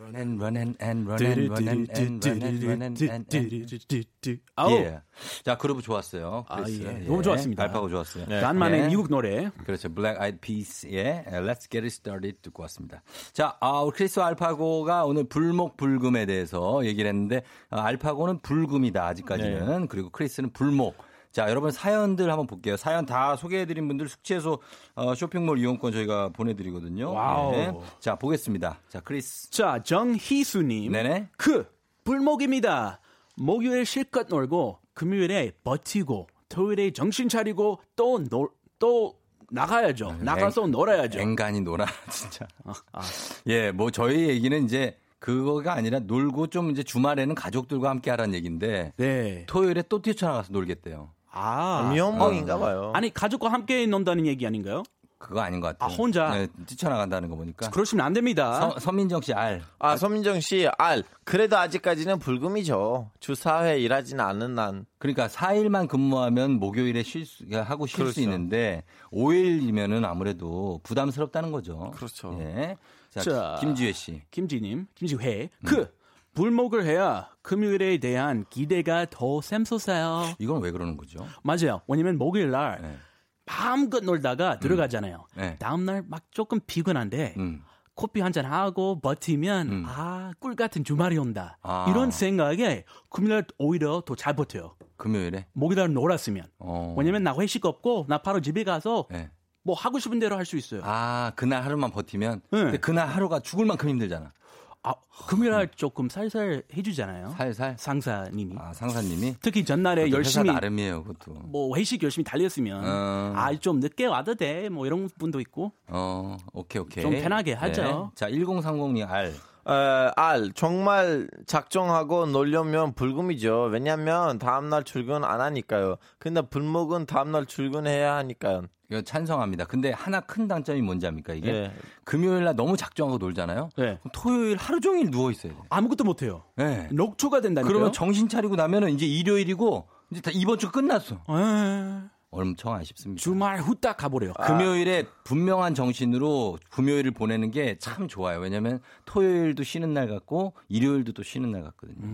Run and run and, and run and run and, and run and run and, and. 아우. 예. 자, 그룹 좋았어요. 아, 크리스. 예. 너무 좋았습니다. 알파고 좋았어요. 간만에 예. 미국 노래. 그렇죠. Black Eyed Peas의 Let's Get It Started 듣고 왔습니다. 자, 아, 크리스 알파고가 오늘 불목 불금에 대해서 얘기를 했는데 아, 알파고는 불금이다 아직까지는 네. 그리고 크리스는 불목. 자, 여러분 사연들 한번 볼게요. 사연 다 소개해드린 분들 숙취해소 어, 쇼핑몰 이용권 저희가 보내드리거든요. Wow. 네. 자, 보겠습니다. 자, 크리스. 자, 정희수님. 네네. 그 불목입니다. 목요일 실컷 놀고 금요일에 버티고 토요일에 정신 차리고 또 놀, 또 나가야죠. 나가서 놀아야죠. 앵간히 놀아 진짜. 아. 예, 뭐 저희 얘기는 이제 그거가 아니라 놀고 좀 이제 주말에는 가족들과 함께 하라는 얘기인데 네. 토요일에 또 뛰쳐나가서 놀겠대요. 아. 미혼몽인가 봐요. 아니 가족과 함께 논다는 얘기 아닌가요? 그거 아닌 것 같아요. 아, 혼자? 네, 뛰쳐나간다는 거 보니까. 그러시면 안 됩니다. 서, 서민정 씨 알. 아, 서민정 씨, 알. 그래도 아직까지는 불금이죠. 주 4회 일하지는 않는 난. 그러니까 4일만 근무하면 목요일에 쉴 수, 하고 쉴수 그렇죠. 있는데 5일이면은 아무래도 부담스럽다는 거죠. 그렇죠. 예. 자, 자. 김지혜 씨. 김지님, 김지회. 그 불목을 해야 금요일에 대한 기대가 더 샘솟아요. 이건 왜 그러는 거죠? 맞아요. 왜냐면 목요일 날 네. 마음껏 놀다가 들어가잖아요. 네. 다음날 막 조금 피곤한데 음. 커피 한 잔 하고 버티면 음. 아꿀 같은 주말이 온다. 아. 이런 생각에 금요일 오히려 더 잘 버텨요. 금요일에. 목요일 날 놀았으면. 어. 왜냐면 나 회식 없고 나 바로 집에 가서 네. 뭐 하고 싶은 대로 할 수 있어요. 아, 그날 하루만 버티면. 근데 그날 하루가 죽을 만큼 힘들잖아. 아, 금요일 날 조금 살살 해주잖아요. 살살? 상사님이. 아, 상사님이? 특히 전날에 열심히. 회사 나름이에요, 그것도. 뭐 회식 열심히 달렸으면 어. 아좀 늦게 와도 돼 뭐 이런 분도 있고 어, 오케이, 오케이. 좀 편하게 하죠. 네. 자, 1030님 알. 어, 알 정말 작정하고 놀려면 불금이죠. 왜냐하면 다음날 출근 안 하니까요. 근데 불목은 다음날 출근해야 하니까요. 이거 찬성합니다. 근데 하나 큰 단점이 뭔지 압니까, 이게? 네. 금요일 날 너무 작정하고 놀잖아요. 네. 그럼 토요일 하루 종일 누워 있어야 돼. 아무것도 못 해요. 네. 녹초가 된다니까요. 그러면 정신 차리고 나면은 이제 일요일이고 이제 다 이번 주 끝났어. 에. 엄청 아쉽습니다. 주말 후딱 가버려요. 금요일에 분명한 정신으로 금요일을 보내는 게 참 좋아요. 왜냐면 토요일도 쉬는 날 같고 일요일도 또 쉬는 날 같거든요.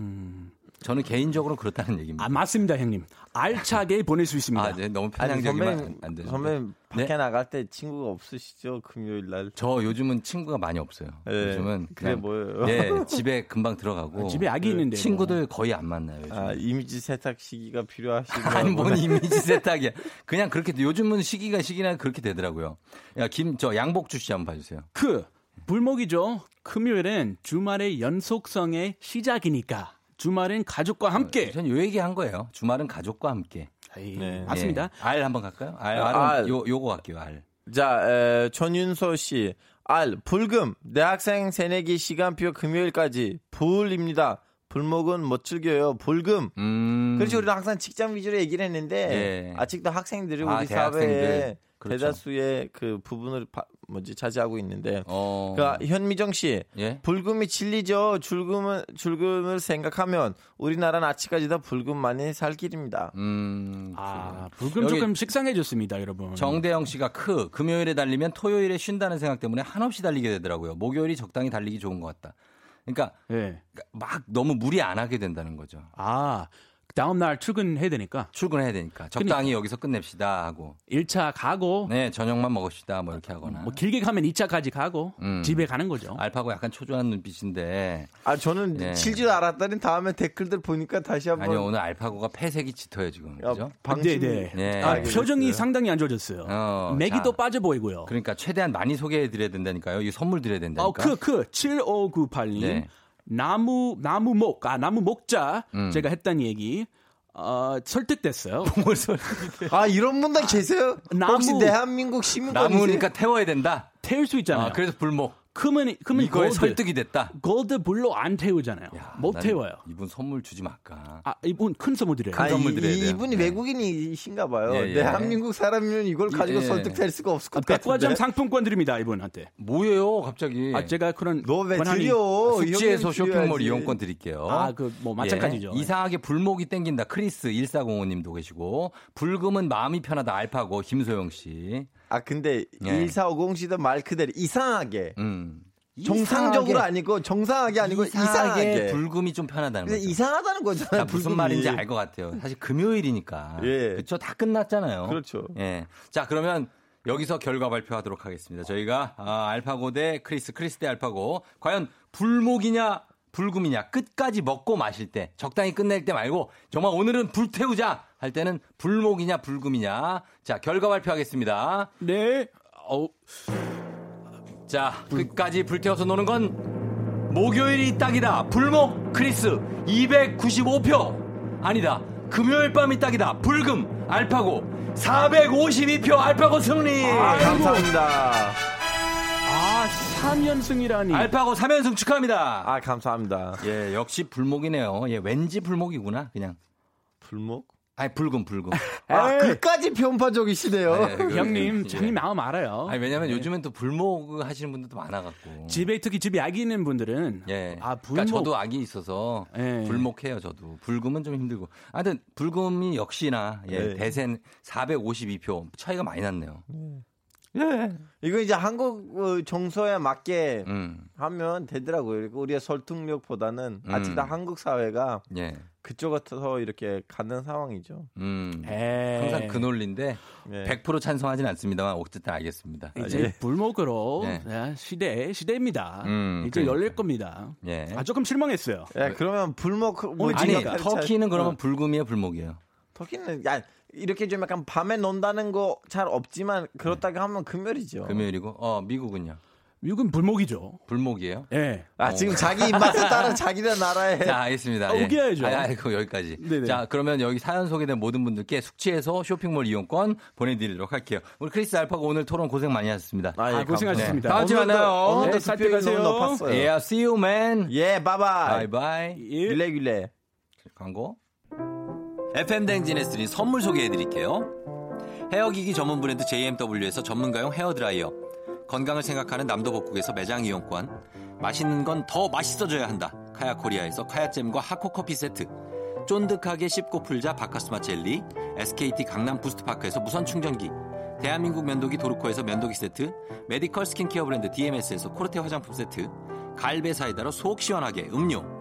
저는 개인적으로 그렇다는 얘기입니다. 아 맞습니다, 형님. 알차게 보낼 수 있습니다. 아, 네, 너무 편향적이면 안 되죠. 선배님 밖에 네? 나갈 때 친구가 없으시죠? 금요일 날. 저 요즘은 친구가 많이 없어요. 네, 요즘은 그게 뭐예요? 네, 집에 금방 들어가고 아, 집에 아기 있는데 뭐. 친구들 거의 안 만나요. 요즘. 아, 이미지 세탁 시기가 필요하시고. 아니 뭔 이미지 세탁이야. 그냥 그렇게 요즘은 시기가 시기나 그렇게 되더라고요. 야 김 저 양복주 씨 한번 봐주세요. 그 불목이죠. 금요일은 주말의 연속성의 시작이니까 주말엔 가족과 함께. 전 요 얘기 한 거예요. 주말은 가족과 함께. 에이, 네. 맞습니다. 예. 알 한번 갈까요? 알, 아, 알은 알. 요 요거 갈게요. 알. 자, 에, 전윤서 씨. 알, 불금. 대학생 새내기 시간표 금요일까지. 불입니다. 불목은 못 즐겨요. 불금. 음. 그렇지, 우리는 항상 직장 위주로 얘기를 했는데, 예. 아직도 학생들이 아, 우리 대학생들. 사회에 그렇죠. 대다수의 그 부분을 파- 뭐지 차지하고 있는데, 어. 그러니까 현미정 씨, 예? 불금이 진리죠. 출금을 출금을 생각하면 우리나라는 아직까지 다 불금만이 살 길입니다. 음. 아, 불금 조금 식상해졌습니다, 여러분. 정대영 씨가 크 금요일에 달리면 토요일에 쉰다는 생각 때문에 한없이 달리게 되더라고요. 목요일이 적당히 달리기 좋은 것 같다. 그러니까 예. 막 너무 무리 안 하게 된다는 거죠. 아, 다음 날 출근해야 되니까 출근해야 되니까 적당히 여기서 끝냅시다 하고 1차 가고 네 저녁만 먹읍시다 뭐 이렇게 하거나 뭐 길게 가면 2차까지 가고 음. 집에 가는 거죠. 알파고 약간 초조한 눈빛인데 아 저는 예. 칠줄 알았더니 다음에 댓글들 보니까 다시 한번 아니요 오늘 알파고가 폐색이 짙어요 지금 야, 그죠? 방심 네, 네. 네. 아. 표정이 상당히 안 좋아졌어요. 어, 맥이도 자, 빠져 보이고요. 그러니까 최대한 많이 소개해 드려야 된다니까요. 이 선물 드려야 된다니까. 어, 그, 그, 7598님. 네. 나무, 나무 목, 아, 나무 목자. 음. 제가 했던 얘기. 어, 설득됐어요. 뭘 소- 아 이런 분들 계세요? 나무. 혹시 대한민국 시민권이세요? 나무니까 태워야 된다. 태울 수 있잖아요. 아, 그래서 불목. 그러면, 그러면 이거에 골드, 설득이 됐다. 골드 불로 안 태우잖아요. 못난 태워요. 이분 선물 주지 말까. 아, 이분 큰 선물 드려요. 큰 아, 선물 드려야 돼요. 이분이 네. 외국인이신가 봐요. 예, 예. 대한민국 사람이면 이걸 가지고 예. 설득될 수가 없을 것 아, 백화점 같은데. 상품권 드립니다, 이분한테. 뭐예요, 갑자기? 아, 제가 그런. 너왜 권한이- 드려? 숙지에서 형님 쇼핑몰. 이용권 드릴게요. 아, 그, 뭐, 마찬가지죠. 예, 이상하게 불목이 땡긴다. 크리스 1405님도 계시고 불금은 마음이 편하다. 알파고 김소영 씨. 아 근데 예. 1450 씨도 말 그대로 이상하게 음. 정상적으로 이상하게- 아니고 정상하게 아니고 이상하게, 이상하게, 불금이 좀 편하다는 거죠. 이상하다는 거잖아요. 자, 무슨 불금이. 말인지 알 것 같아요. 사실 금요일이니까. 예. 그렇죠. 다 끝났잖아요. 그렇죠. 예. 자, 그러면 여기서 결과 발표하도록 하겠습니다. 저희가 아, 알파고 대 크리스, 크리스 대 알파고 과연 불목이냐 불금이냐 끝까지 먹고 마실 때 적당히 끝낼 때 말고 정말 오늘은 불태우자 할 때는 불목이냐 불금이냐. 자 결과 발표하겠습니다. 네. 어, 자 끝까지 불태워서 노는 건 목요일이 딱이다. 불목 크리스 295표. 아니다. 금요일 밤이 딱이다. 불금 알파고 452표 알파고 승리. 아, 감사합니다. 아, 3연승이라니. 알파고 3연승 축하합니다. 아 감사합니다. 예, 역시 불목이네요. 예, 왠지 불목이구나, 그냥. 불목? 아니, 불금, 불금. 아. 끝까지 편파적이시네요. 네, 그- 형님, 예. 장님 마음 알아요. 아니, 왜냐면 요즘엔 또 불목 하시는 분들도 많아갖고. 집에 특히 집에 아기 있는 분들은 예. 아 그러니까 불목 저도 악이 있어서 예. 불목해요, 저도. 불금은 좀 힘들고. 하여튼, 불금이 역시나, 예, 네. 대센 452표. 차이가 많이 났네요. 예. 이거 이제 한국 어, 정서에 맞게 음, 하면 되더라고요. 그리고 우리의 설득력보다는 아직 다 음. 한국 사회가 예. 그쪽으로 이렇게 가는 상황이죠. 음. 에이. 항상 그 논리인데, 예. 100% 찬성하진 않습니다만, 어쨌든 알겠습니다. 이제 예. 불목으로 예. 야, 시대 시대입니다. 음, 이제 그러니까. 열릴 겁니다. 예. 아 조금 실망했어요. 예, 그러면 불목 뭐 아니, 지금 가르쳐- 터키는 그러면 어, 불금이에요, 불목이에요? 터키는 야 이렇게 좀 약간 밤에 논다는 거 잘 없지만 그렇다고 하면 금요일이죠. 금요일이고 어 미국은요? 미국은 불목이죠. 불목이에요? 예. 아 지금 자기 입맛에 따라 자기네 나라에 자, 알겠습니다. 아, 우겨야죠. 아, 아, 그 여기까지. 네네. 자, 그러면 여기 사연 소개된 모든 분들께 숙취해소 쇼핑몰 이용권 보내드리도록 할게요. 우리 크리스 알파고 오늘 토론 고생 많이 하셨습니다. 아, 예, 아, 고생하셨습니다. 다음 주에 오늘도- 만나요. 오늘도 네, 스피드 가세요. 너무 높았어요. Yeah, see you, man. 예, 바이바이. 바이바이. Güle güle. 광고. FM 댕진에서 드린 선물 소개해 드릴게요. 헤어기기 전문 브랜드 JMW에서 전문가용 헤어드라이어. 건강을 생각하는 남도복국에서 매장 이용권. 맛있는 건 더 맛있어져야 한다. 카야 코리아에서 카야잼과 하코커피 세트. 쫀득하게 씹고 풀자 박카스맛 젤리. SKT 강남 부스트파크에서 무선 충전기. 대한민국 면도기 도르코에서 면도기 세트. 메디컬 스킨케어 브랜드 DMS에서 코르테 화장품 세트. 갈배 사이다로 속 시원하게 음료.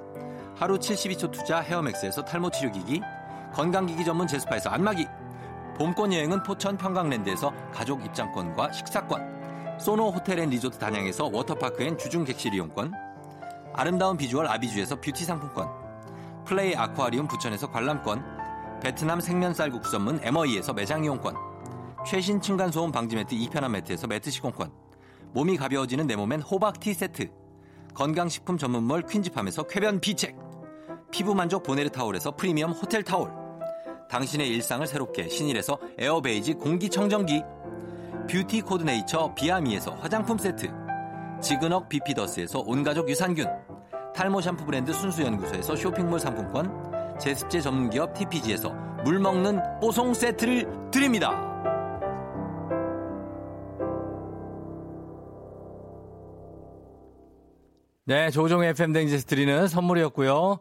하루 72초 투자 헤어맥스에서 탈모 치료기기, 건강기기 전문 제스파에서 안마기, 봄권 여행은 포천 평강랜드에서 가족 입장권과 식사권, 소노 호텔 앤 리조트 단양에서 워터파크 and 주중 객실 이용권, 아름다운 비주얼 아비주에서 뷰티 상품권, 플레이 아쿠아리움 부천에서 관람권, 베트남 생면 쌀국수 전문 에머이에서 매장 이용권, 최신 층간소음 방지 매트 이편한 매트에서 매트 시공권, 몸이 가벼워지는 내 몸엔 호박 티 세트, 건강식품 전문몰 퀸즈팜에서 쾌변 비책, 피부 만족 보네르 타올에서 프리미엄 호텔 타올, 당신의 일상을 새롭게 신일에서 에어베이지 공기청정기, 뷰티 코드네이처 비아미에서 화장품 세트, 지그넉 비피더스에서 온가족 유산균, 탈모 샴푸 브랜드 순수연구소에서 쇼핑몰 상품권, 제습제 전문기업 TPG에서 물 먹는 뽀송 세트를 드립니다. 네, 조종의 FM 댕지에서 드리는 선물이었고요.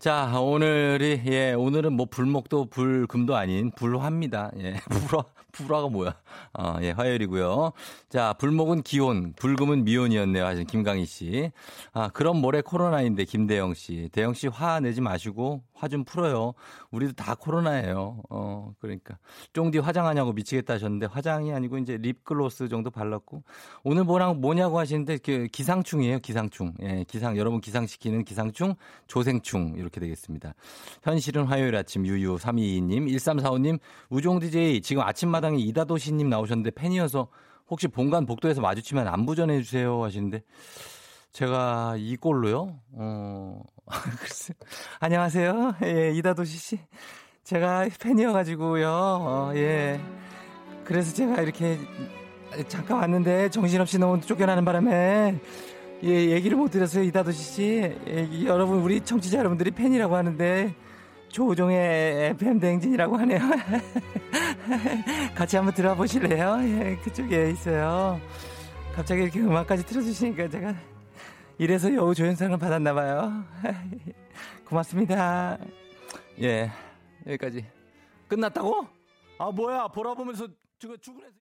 자, 오늘이, 예, 오늘은 뭐 불목도 불금도 아닌 불화입니다. 예, 불화, 불화가 뭐야. 어, 예, 화요일이고요. 자, 불목은 기온, 불금은 미온이었네요. 하신 김강희 씨. 아, 그럼 모레 코로나인데 김대영 씨. 대영 씨 화 내지 마시고 화 좀 풀어요. 우리도 다 코로나예요. 어, 그러니까. 쫑디 화장하냐고 미치겠다 하셨는데 화장이 아니고 이제 립글로스 정도 발랐고 오늘 뭐랑 뭐냐고 하시는데 그 기상충이에요. 기상충. 예, 기상 여러분 기상시키는 기상충, 조생충 이렇게 되겠습니다. 현실은 화요일 아침 유유 322님, 1345님, 우종 DJ 지금 아침마당에 이다도시 님 나오셨는데 팬이어서 혹시 본관 복도에서 마주치면 안부 전해 주세요 하시는데 제가 이 꼴로요? 어, 글쎄. 안녕하세요. 예, 이다도시 씨. 제가 팬이어가지고요. 어, 예. 그래서 제가 이렇게 잠깐 왔는데 정신없이 너무 쫓겨나는 바람에 예, 얘기를 못 드렸어요. 이다도시 씨. 예, 여러분, 우리 청취자 여러분들이 팬이라고 하는데 조종의 FM 대행진이라고 하네요. 같이 한번 들어보실래요? 예, 그쪽에 있어요. 갑자기 이렇게 음악까지 틀어주시니까 제가 이래서 여우 조연상을 받았나 봐요. 고맙습니다. 예, 여기까지 끝났다고? 아 뭐야 보라 보면서 저거 죽으래서.